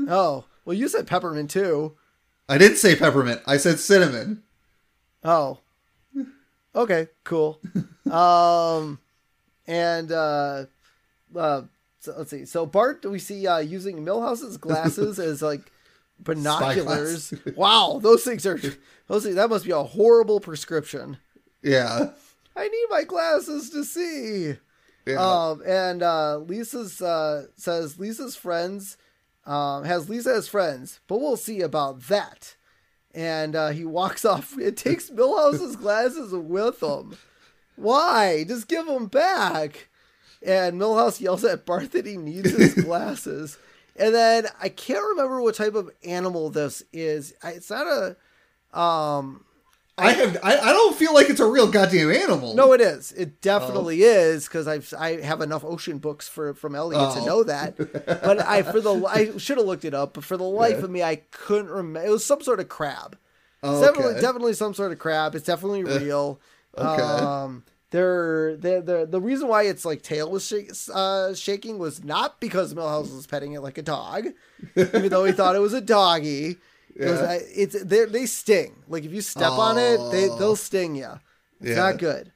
Oh, well, you said peppermint too. I didn't say peppermint. I said cinnamon. Oh. Okay, cool. *laughs* um, and, uh, uh, so let's see. So Bart, do we see uh, using Milhouse's glasses *laughs* as like binoculars. *laughs* wow, those things are those things, that must be a horrible prescription. Yeah. I need my glasses to see. Yeah. Um, and uh, Lisa's uh, says Lisa's friends um, has Lisa as friends, but we'll see about that. And uh, he walks *laughs* off. It takes Milhouse's glasses with him. Why? Just give them back. And Milhouse yells at Bart that he needs his *laughs* glasses. And then I can't remember what type of animal this is. It's not a. Um, I have. I, I don't feel like it's a real goddamn animal. no, it is. It definitely is because I've I have enough ocean books for from Elliot to Oh. know that. But I for the I should have looked it up, but for the life Yeah. of me, I couldn't remember. It was some sort of crab. Oh, It's definitely definitely some sort of crab. It's definitely *laughs* real. okay. Um, they're, they're, they're, the reason why its like tail was uh, shaking was not because Milhouse was petting it like a dog, even though he thought it was a doggy. It was, uh, it's they they sting. Like if you step on it, they Oh. they'll sting you. It's Yeah. not good.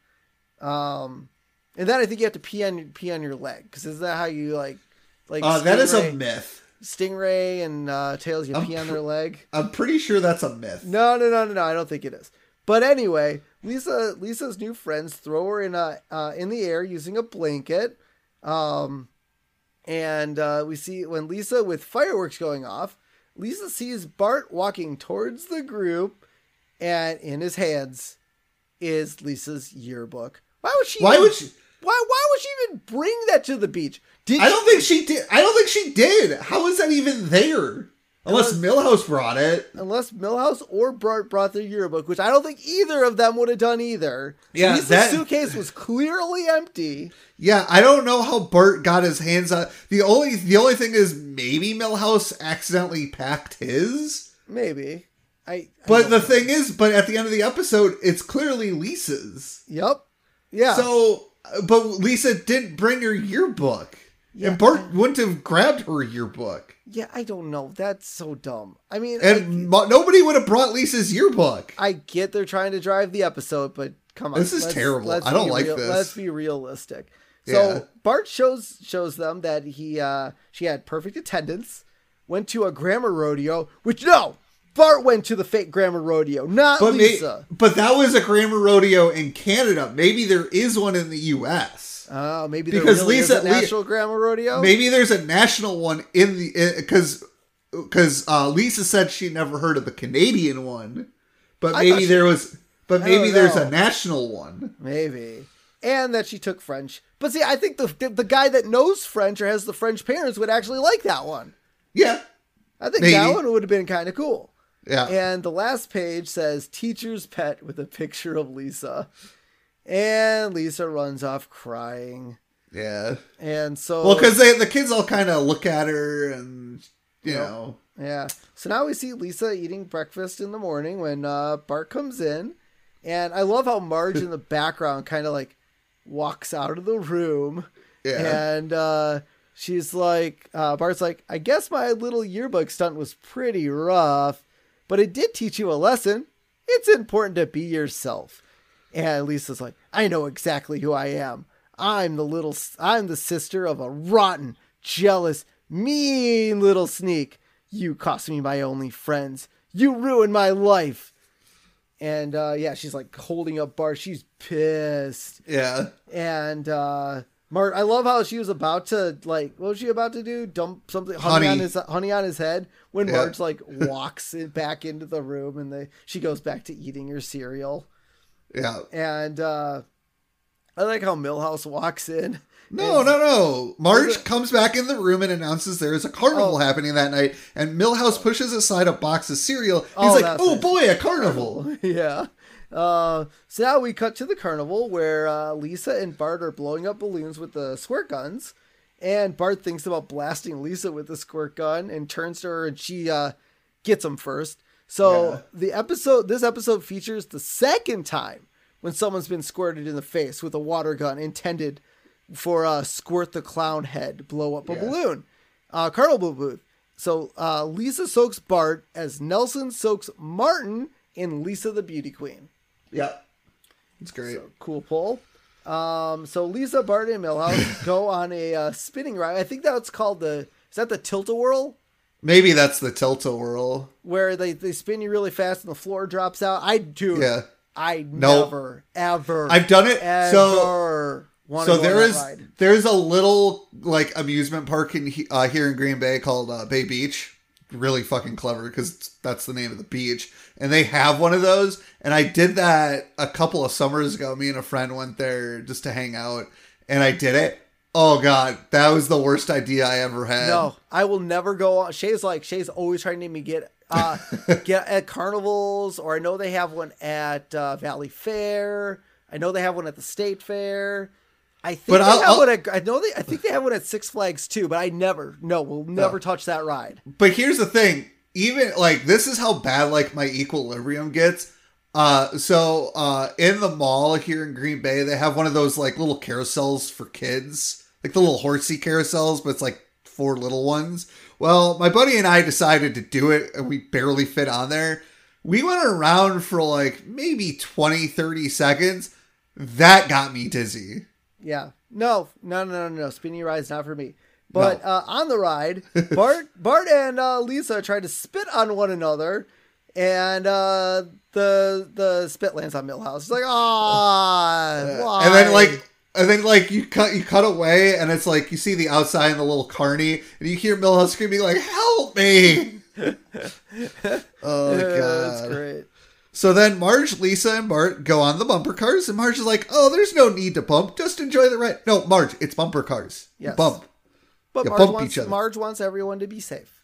Um, and then I think you have to pee on pee on your leg because isn't that how you like like Uh, that is a myth. stingray and uh, tails? You I'm pee on their leg. I'm pretty sure that's a myth. No, no, no, no, no. I don't think it is. But anyway, Lisa Lisa's new friends throw her in a uh, in the air using a blanket. Um, and uh, we see when Lisa with fireworks going off, Lisa sees Bart walking towards the group, and in his hands is Lisa's yearbook. Why would she? Why even- would she? Why? Why would she even bring that to the beach? Did I don't think she did. I don't think she did. How is that even there? Unless Milhouse brought it. unless Milhouse or Bart brought their yearbook, which I don't think either of them would have done either. Yeah, Lisa's that- suitcase was clearly empty. Yeah, I don't know how Bart got his hands on. The only the only thing is maybe Milhouse accidentally packed his. Maybe. I. I But the know. thing is, but at the end of the episode, it's clearly Lisa's. Yep. Yeah. So, but Lisa didn't bring her yearbook, Yeah, and Bart wouldn't have grabbed her yearbook, yeah, I don't know. That's so dumb. I mean, and mo- nobody would have brought Lisa's yearbook. I, I get they're trying to drive the episode, but come on. This is terrible. I don't like real- this. Let's be realistic. Yeah. So Bart shows shows them that he uh she had perfect attendance, went to a grammar rodeo, which no, Bart went to the fake grammar rodeo, not But may- Lisa. but that was a grammar rodeo in Canada. Maybe there is one in the U.S. Oh, maybe there Because really Lisa- is a national grammar rodeo. Maybe there's a national one in the because because uh, Lisa said she never heard of the Canadian one, but I maybe she- there was. But maybe there's a national one. Maybe. And that she took French. But see, I think the the guy that knows French or has the French parents would actually like that one. Yeah, I think Maybe. that one would have been kind of cool. yeah. And the last page says teacher's pet with a picture of Lisa. And Lisa runs off crying. Yeah. And so Well, because the kids all kind of look at her and you Yep. know. Yeah. So now we see Lisa eating breakfast in the morning when uh, Bart comes in. And I love how Marge in the *laughs* background kind of like walks out of the room. Yeah. And uh, she's like, uh, Bart's like, I guess my little yearbook stunt was pretty rough, but it did teach you a lesson. It's important to be yourself. And Lisa's like, I know exactly who I am. I'm the little, I'm the sister of a rotten, jealous, mean little sneak. You cost me my only friends. You ruined my life. And uh, yeah, she's like holding up Bart. She's pissed yeah. and uh Mart I love how she was about to like what was she about to do? Dump something honey, Honey. on his honey on his head when Yeah. Marge like walks it back into the room and they she goes back to eating her cereal. Yeah. And uh I like how Milhouse walks in. No, no, no. Marge comes back in the room and announces there is a carnival Oh. happening that night, and Milhouse pushes aside a box of cereal. He's Oh, like, "Oh it. boy, a carnival!" *laughs* yeah. Uh, so now we cut to the carnival where uh, Lisa and Bart are blowing up balloons with the squirt guns, and Bart thinks about blasting Lisa with the squirt gun and turns to her and she uh, gets him first. So Yeah. the episode, this episode features the second time when someone's been squirted in the face with a water gun intended for uh, squirt the clown head, blow up a Yeah. balloon. Uh, carnival booth. So uh, Lisa soaks Bart as Nelson soaks Martin in Lisa the Beauty Queen. Yeah, it's great. So cool pull. Um, so Lisa, Bart, and Milhouse *laughs* go on a uh, spinning ride. I think that's called the. Is that the tilt-a-whirl? Maybe that's the tilt-a-whirl. Where they, they spin you really fast and the floor drops out. I do. Yeah, I No. never, ever, I've done it. So, so there is ride. there's a little like amusement park in uh, here in Green Bay called uh, Bay Beach. Really fucking clever because that's the name of the beach, and they have one of those. And I did that a couple of summers ago. Me and a friend went there just to hang out, and I did it. Oh god, that was the worst idea I ever had. No, I will never go on. Shay's like Shay's always trying to make me get uh *laughs* get at carnivals, or I know they have one at uh, Valleyfair. I know they have one at the State Fair. I think But they I'll- have I'll- one at. I know they. I think they have one at Six Flags too. But I never. No, we'll never touch that ride. But here's the thing, even like this is how bad like my equilibrium gets. Uh so uh in the mall here in Green Bay, they have one of those like little carousels for kids. Like the little horsey carousels, but it's like four little ones. Well, my buddy and I decided to do it and we barely fit on there. We went around for like maybe 20, 30 seconds. That got me dizzy. Yeah. No, no, no, no, no. Spinning ride's not for me. But No. uh, on the ride, *laughs* Bart, Bart and uh, Lisa tried to spit on one another, and uh, the the spit lands on Milhouse. It's like, ah, *laughs* and then like and then like you cut you cut away and it's like you see the outside and the little carny and you hear Milhouse screaming like help me *laughs* oh god that's great. so then marge lisa and bart go on the bumper cars and marge is like oh there's no need to bump just enjoy the ride no marge it's bumper cars Yes. bump But Marge bump wants each other. Marge wants everyone to be safe.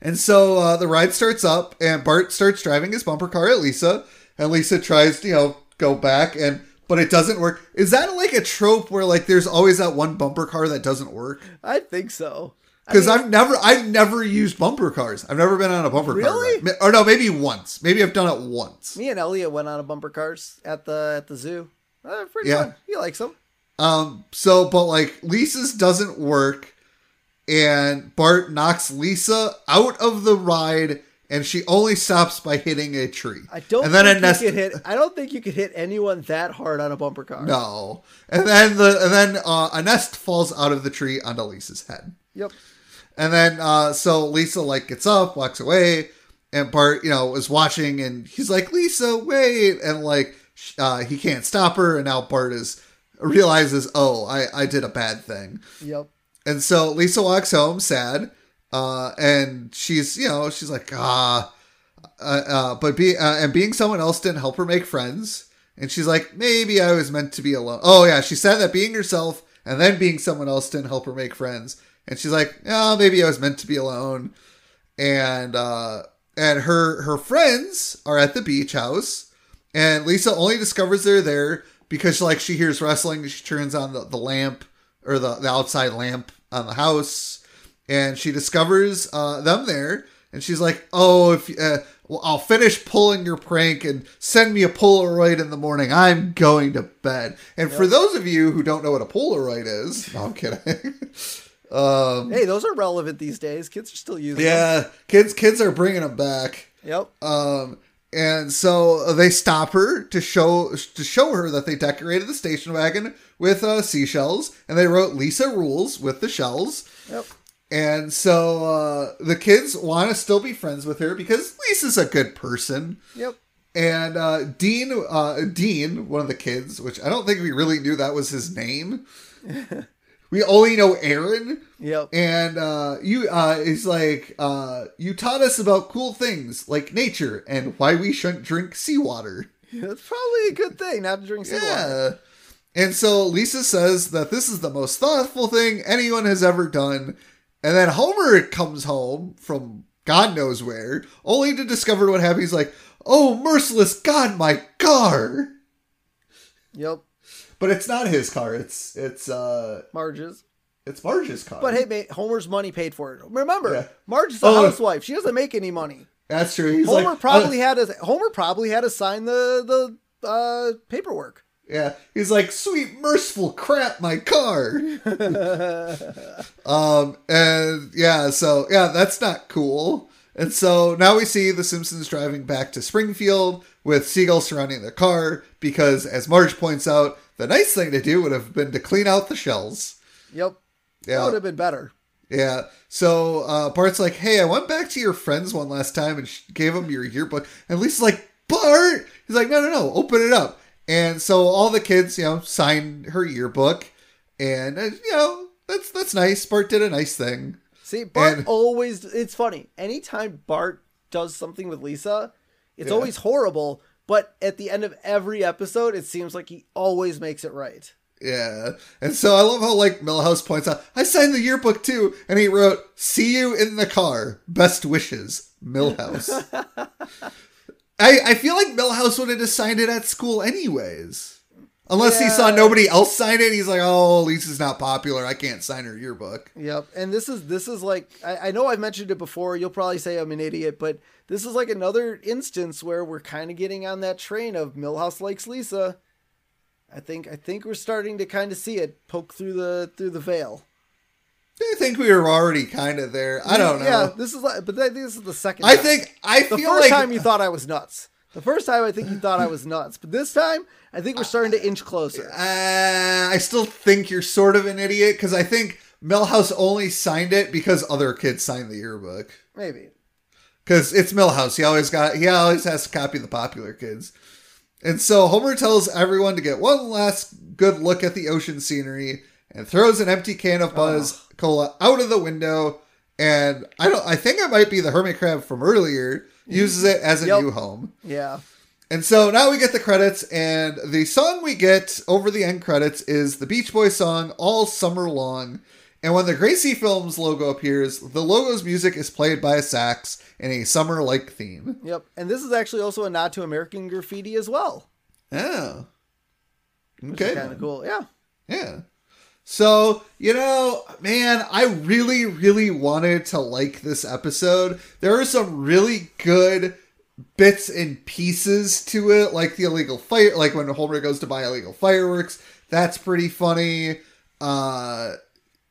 And so uh, the ride starts up, and Bart starts driving his bumper car at Lisa, and Lisa tries to, you know, go back, and but it doesn't work. Is that like a trope where like there's always that one bumper car that doesn't work? I think so. I Because mean, I've never, I've never used bumper cars. I've never been on a bumper car. Really? ride. Ma- Or no, maybe once. Maybe I've done it once. me and Elliot went on a bumper cars at the at the zoo. Uh, pretty Yeah. fun. He likes them. Um. So, but like Lisa's doesn't work, and Bart knocks Lisa out of the ride, and she only stops by hitting a tree. I don't And then think a nest. hit. I don't think you could hit anyone that hard on a bumper car. No. And then the and then uh, a nest falls out of the tree onto Lisa's head. Yep. And then uh, so Lisa like gets up, walks away, and Bart you know is watching, and he's like, "Lisa, wait!" And like uh, he can't stop her, and now Bart is realizes, "Oh, I I did a bad thing." Yep. And so Lisa walks home sad, uh, and she's you know she's like ah, uh, uh, but be uh, and being someone else didn't help her make friends. And she's like, maybe I was meant to be alone. Oh yeah, she said that being herself and then being someone else didn't help her make friends. And she's like, oh, maybe I was meant to be alone. And uh, and her her friends are at the beach house, and Lisa only discovers they're there because like she hears wrestling. She turns on the, the lamp or the, the outside lamp on the house, and she discovers uh, them there. And she's like, "Oh, if uh, well, I'll finish pulling your prank and send me a Polaroid in the morning. I'm going to bed." And for those of you who don't know what a Polaroid is, no, I'm kidding. *laughs* um, Hey, those are relevant these days. Kids are still using them. yeah, kids kids are bringing them back. Yep. Um, and so they stop her to show to show her that they decorated the station wagon with uh, seashells, and they wrote "Lisa rules" with the shells. Yep. And so uh, the kids want to still be friends with her because Lisa's a good person. Yep. And uh, Dean, uh, Dean, one of the kids, which I don't think we really knew that was his name. *laughs* we only know Erin, Yep. and uh, you uh, is like uh, you taught us about cool things like nature and why we shouldn't drink seawater. *laughs* That's probably a good thing not to drink seawater. Yeah. And so Lisa says that this is the most thoughtful thing anyone has ever done. And then Homer comes home from God knows where, only to discover what happened. He's like, "Oh, merciless God, my car!" Yep. But it's not his car. It's it's uh Marge's. it's Marge's car. But hey, mate, Homer's money paid for it. Remember, Yeah. Marge is a Oh. housewife. She doesn't make any money. that's true. He's Homer like, probably uh, had to. Homer probably had to sign the the uh, paperwork. Yeah, he's like, sweet merciful crap, my car. *laughs* um, and yeah, so yeah, that's not cool. And so now we see the Simpsons driving back to Springfield with seagulls surrounding their car because, as Marge points out, the nice thing to do would have been to clean out the shells. Yep. That Yeah, would have been better. yeah. So uh, Bart's like, "Hey, I went back to your friends one last time and gave them your yearbook." And Lisa's like, "Bart," he's like, "No, no, no, open it up." And so all the kids, you know, signed her yearbook, and uh, you know, that's that's nice. Bart did a nice thing. See, Bart And- always. It's funny. Anytime Bart does something with Lisa, it's Yeah. always horrible. But at the end of every episode, it seems like he always makes it right. Yeah. And so I love how like Milhouse points out, I signed the yearbook too, and he wrote, "See you in the car. Best wishes, Milhouse." *laughs* I I feel like Milhouse would have just signed it at school anyways. Unless he saw nobody else sign it, he's like, "Oh, Lisa's not popular. I can't sign her yearbook." Yep. And this is this is like I, I know I've mentioned it before. You'll probably say I'm an idiot, but this is like another instance where we're kind of getting on that train of Milhouse likes Lisa. I think I think we're starting to kind of see it poke through the through the veil. I think we were already kind of there. I don't know. Yeah, this is like, but I think this is the second. I time. think I the feel first like time you thought I was nuts. The first time I think you thought I was nuts, but this time I think we're starting to inch closer. Uh, I still think you're sort of an idiot because I think Milhouse only signed it because other kids signed the yearbook. Maybe. because it's Milhouse. He always got he always has to copy the popular kids. And so Homer tells everyone to get one last good look at the ocean scenery and throws an empty can of Buzz Cola out of the window. And I don't I think it might be the hermit crab from earlier uses it as a Yep. new home. Yeah. And so now we get the credits, and the song we get over the end credits is the Beach Boys song All Summer Long. And when the Gracie Films logo appears, the logo's music is played by a sax in a summer like theme. Yep. And this is actually also a nod to American Graffiti as well. Oh. Which Okay. kind of cool. Yeah. Yeah. So, you know, man, I really, really wanted to like this episode. There are some really good bits and pieces to it, like the illegal fire, like when Homer goes to buy illegal fireworks. That's pretty funny. Uh,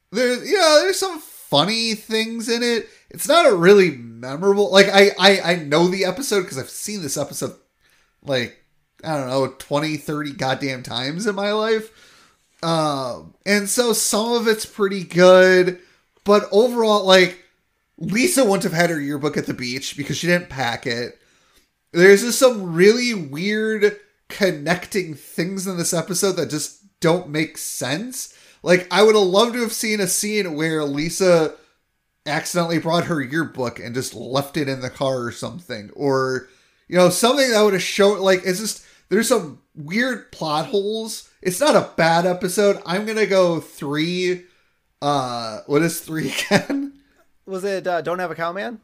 there, you know, there's some funny things in it. It's not a really memorable, like, I, I, I know the episode because I've seen this episode, like, I don't know, 20, 30 goddamn times in my life. Um, and so some of it's pretty good, but overall, like Lisa wouldn't have had her yearbook at the beach because she didn't pack it. There's just some really weird connecting things in this episode that just don't make sense. Like I would have loved to have seen a scene where Lisa accidentally brought her yearbook and just left it in the car or something, or you know something that would have shown like it's just there's some weird plot holes. It's not a bad episode. I'm gonna go three. Uh, what is three *laughs* again? Was it uh, Don't Have a Cowman?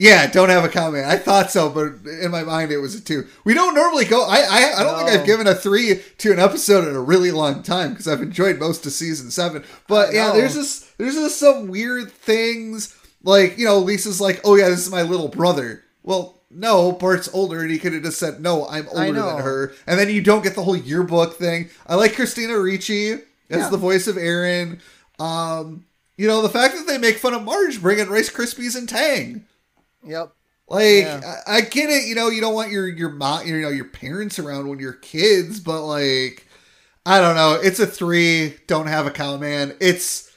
Yeah, don't have a comment. I thought so, but in my mind it was a two. We don't normally go. I I, I don't think I've given a three to an episode in a really long time because I've enjoyed most of season seven. But yeah, know. there's just there's just some weird things. Like you know, Lisa's like, oh yeah, this is my little brother. Well, no, Bart's older, and he could have just said, no, I'm older than her. And then you don't get the whole yearbook thing. I like Christina Ricci as Yeah. the voice of Erin. Um, you know, the fact that they make fun of Marge bringing Rice Krispies and Tang. Yep. Like Yeah. I, I get it, you know, you don't want your your mom, you know, your parents around when you're kids, but like I don't know, it's a three. Don't have a cow man. It's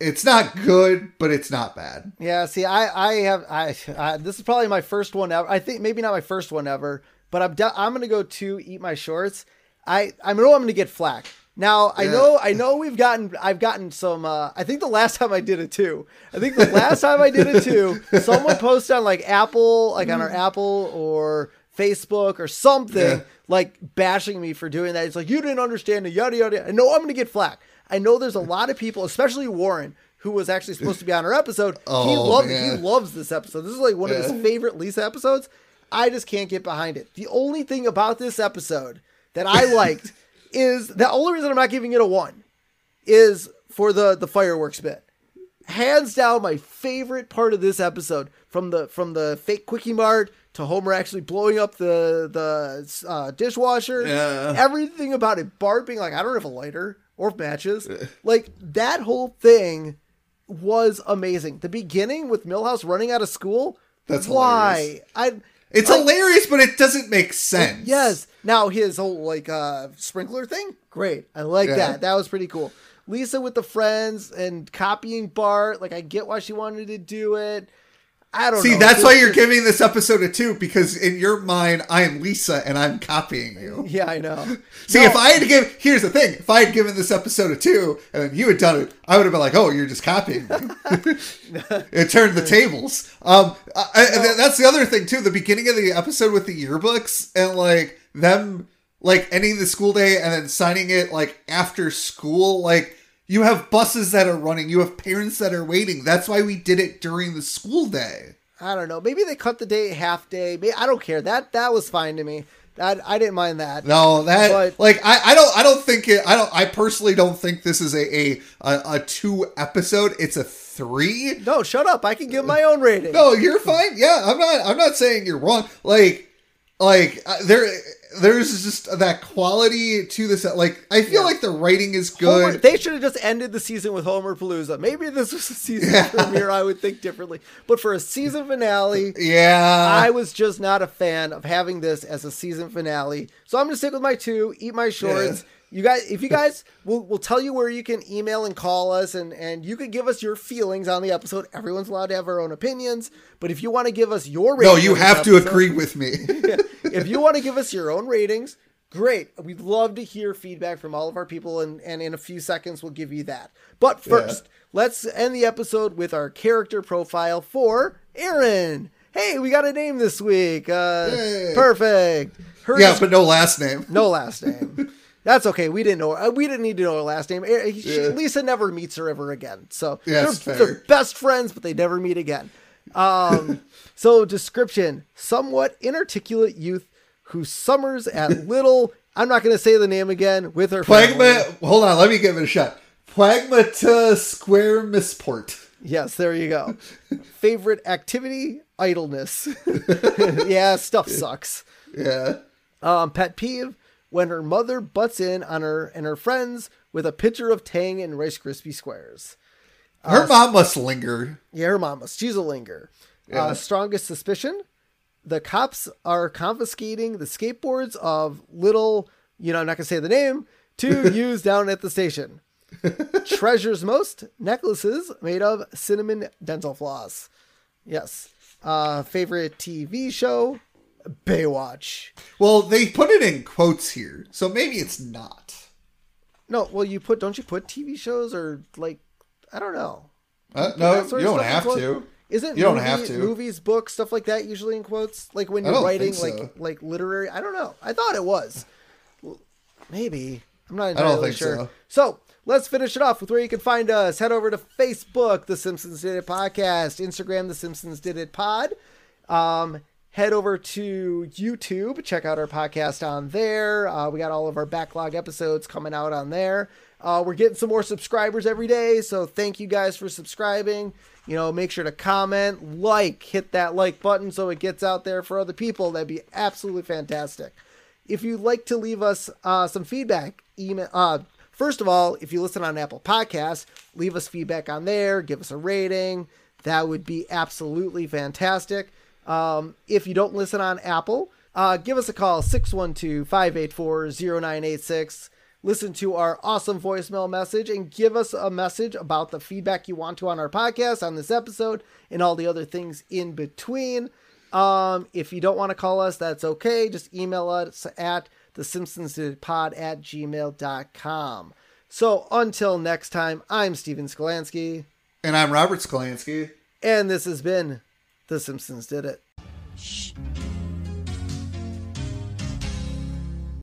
it's not good, but it's not bad. Yeah, see, I, I have, I, I, this is probably my first one ever. I think maybe not my first one ever, but I'm, de- I'm gonna go to eat my shorts. I, I know I'm gonna get flack. Now I Yeah. know, I know we've gotten, I've gotten some. Uh, I think the last time I did it too. I think the last time I did it too, *laughs* someone posted on like Apple, like on our Apple or Facebook or something, Yeah. like bashing me for doing that. It's like you didn't understand the yada yada. I know I'm gonna get flack. I know there's a lot of people, especially Warren, who was actually supposed to be on our episode. he Oh, loved man. he loves this episode. This is like one of his favorite Lisa episodes. I just can't get behind it. The only thing about this episode that I *laughs* liked is the only reason I'm not giving it a one is for the the fireworks bit. Hands down, my favorite part of this episode from the from the fake quickie mart to Homer actually blowing up the the uh, dishwasher. Yeah. Everything about it. Bart being like, I don't have a lighter or matches. like that whole thing was amazing. The beginning with Milhouse running out of school. That's why I. It's like, hilarious, but it doesn't make sense. Yes. Now his whole like uh sprinkler thing, great. I like Yeah. that. That was pretty cool. Lisa with the friends and copying Bart, like I get why she wanted to do it. I don't See, know. that's It's why just- you're giving this episode a two because in your mind, I am Lisa and I'm copying you. *laughs* Yeah, I know. *laughs* See, No, if I had to give, here's the thing: if I had given this episode a two and then you had done it, I would have been like, "Oh, you're just copying me." *laughs* it turned the tables. Um, I, then that's the other thing too. The beginning of the episode with the yearbooks and like them like ending the school day and then signing it like after school, like. You have buses that are running. You have parents that are waiting. That's why we did it during the school day. I don't know. Maybe they cut the day half day. Maybe, I don't care. That that was fine to me. That I didn't mind that. No, that But- like I, I don't I don't think it I don't I personally don't think this is a a, a, two episode. It's a three. No, shut up. I can give my own rating. No, you're fine. Yeah, I'm not I'm not saying you're wrong. Like like uh, there there's just that quality to this. Like I feel Yeah. like the writing is Homer, good. they should have just ended the season with Homerpalooza. Maybe this was a season Yeah. premiere. I would think differently. But for a season finale, yeah, I was just not a fan of having this as a season finale. So I'm gonna stick with my two, eat my shorts. You guys, if you guys, we'll, we'll tell you where you can email and call us, and and you can give us your feelings on the episode. Everyone's allowed to have our own opinions, but if you want to give us your No, you have to episode- agree with me. *laughs* *laughs* if you want to give us your own ratings, great. We'd love to hear feedback from all of our people, and, and in a few seconds, we'll give you that. But first, let's end the episode with our character profile for Erin. Hey, we got a name this week. Uh, perfect. Her yeah, but no last name. no last name. *laughs* That's okay. We didn't know. uh, We didn't need to know her last name. Eh, she- Yeah. Lisa never meets her ever again. So Yeah, they're, they're best friends, but they never meet again. Um, *laughs* so description: somewhat inarticulate youth who summers at *laughs* little. I'm not going to say the name again with her. Plagma. Hold on, let me give it a shot. Plagmata Square Missport. Yes, there you go. *laughs* Favorite activity: idleness. yeah, stuff sucks. Yeah. Um, pet peeve when her mother butts in on her and her friends with a pitcher of Tang and Rice Krispie squares. Her mom must linger. Yeah, her mom must. She's a linger. Yeah. Uh, strongest suspicion: the cops are confiscating the skateboards of little. You know, I'm not gonna say the name. To *laughs* use down at the station. Treasures most necklaces made of cinnamon dental floss. Yes. Uh, favorite TV show: Baywatch. Well, they put it in quotes here, so maybe it's not. No, well, you put don't you put TV shows or like I don't know. Uh, no, you don't have quotes? to. Isn't You don't movie- have to. movies, books, stuff like that usually in quotes? Like when you're writing so. like like literary. I don't know. I thought it was. Well, Maybe I'm not I don't entirely think sure. so. So let's finish it off with where you can find us. Head over to Facebook, The Simpsons Did It Podcast, Instagram, The Simpsons Did It Pod. Um, head over to YouTube. Check out our podcast on there. Uh, we got all of our backlog episodes coming out on there. Uh, we're getting some more subscribers every day, so thank you guys for subscribing. You know, make sure to comment, like, hit that like button so it gets out there for other people. That'd be absolutely fantastic. If you'd like to leave us uh, some feedback, email. Uh, first of all, if you listen on Apple Podcasts, leave us feedback on there. Give us a rating. That would be absolutely fantastic. Um, if you don't listen on Apple, uh, give us a call 612 584 0986. Listen to our awesome voicemail message and give us a message about the feedback you want to on our podcast, on this episode, and all the other things in between. Um, if you don't want to call us, that's okay. Just email us at the Simpsons Did Pod at gmail.com. So until next time, I'm Steven Skolansky, And I'm Robert Skolansky. and this has been The Simpsons Did It. Shh,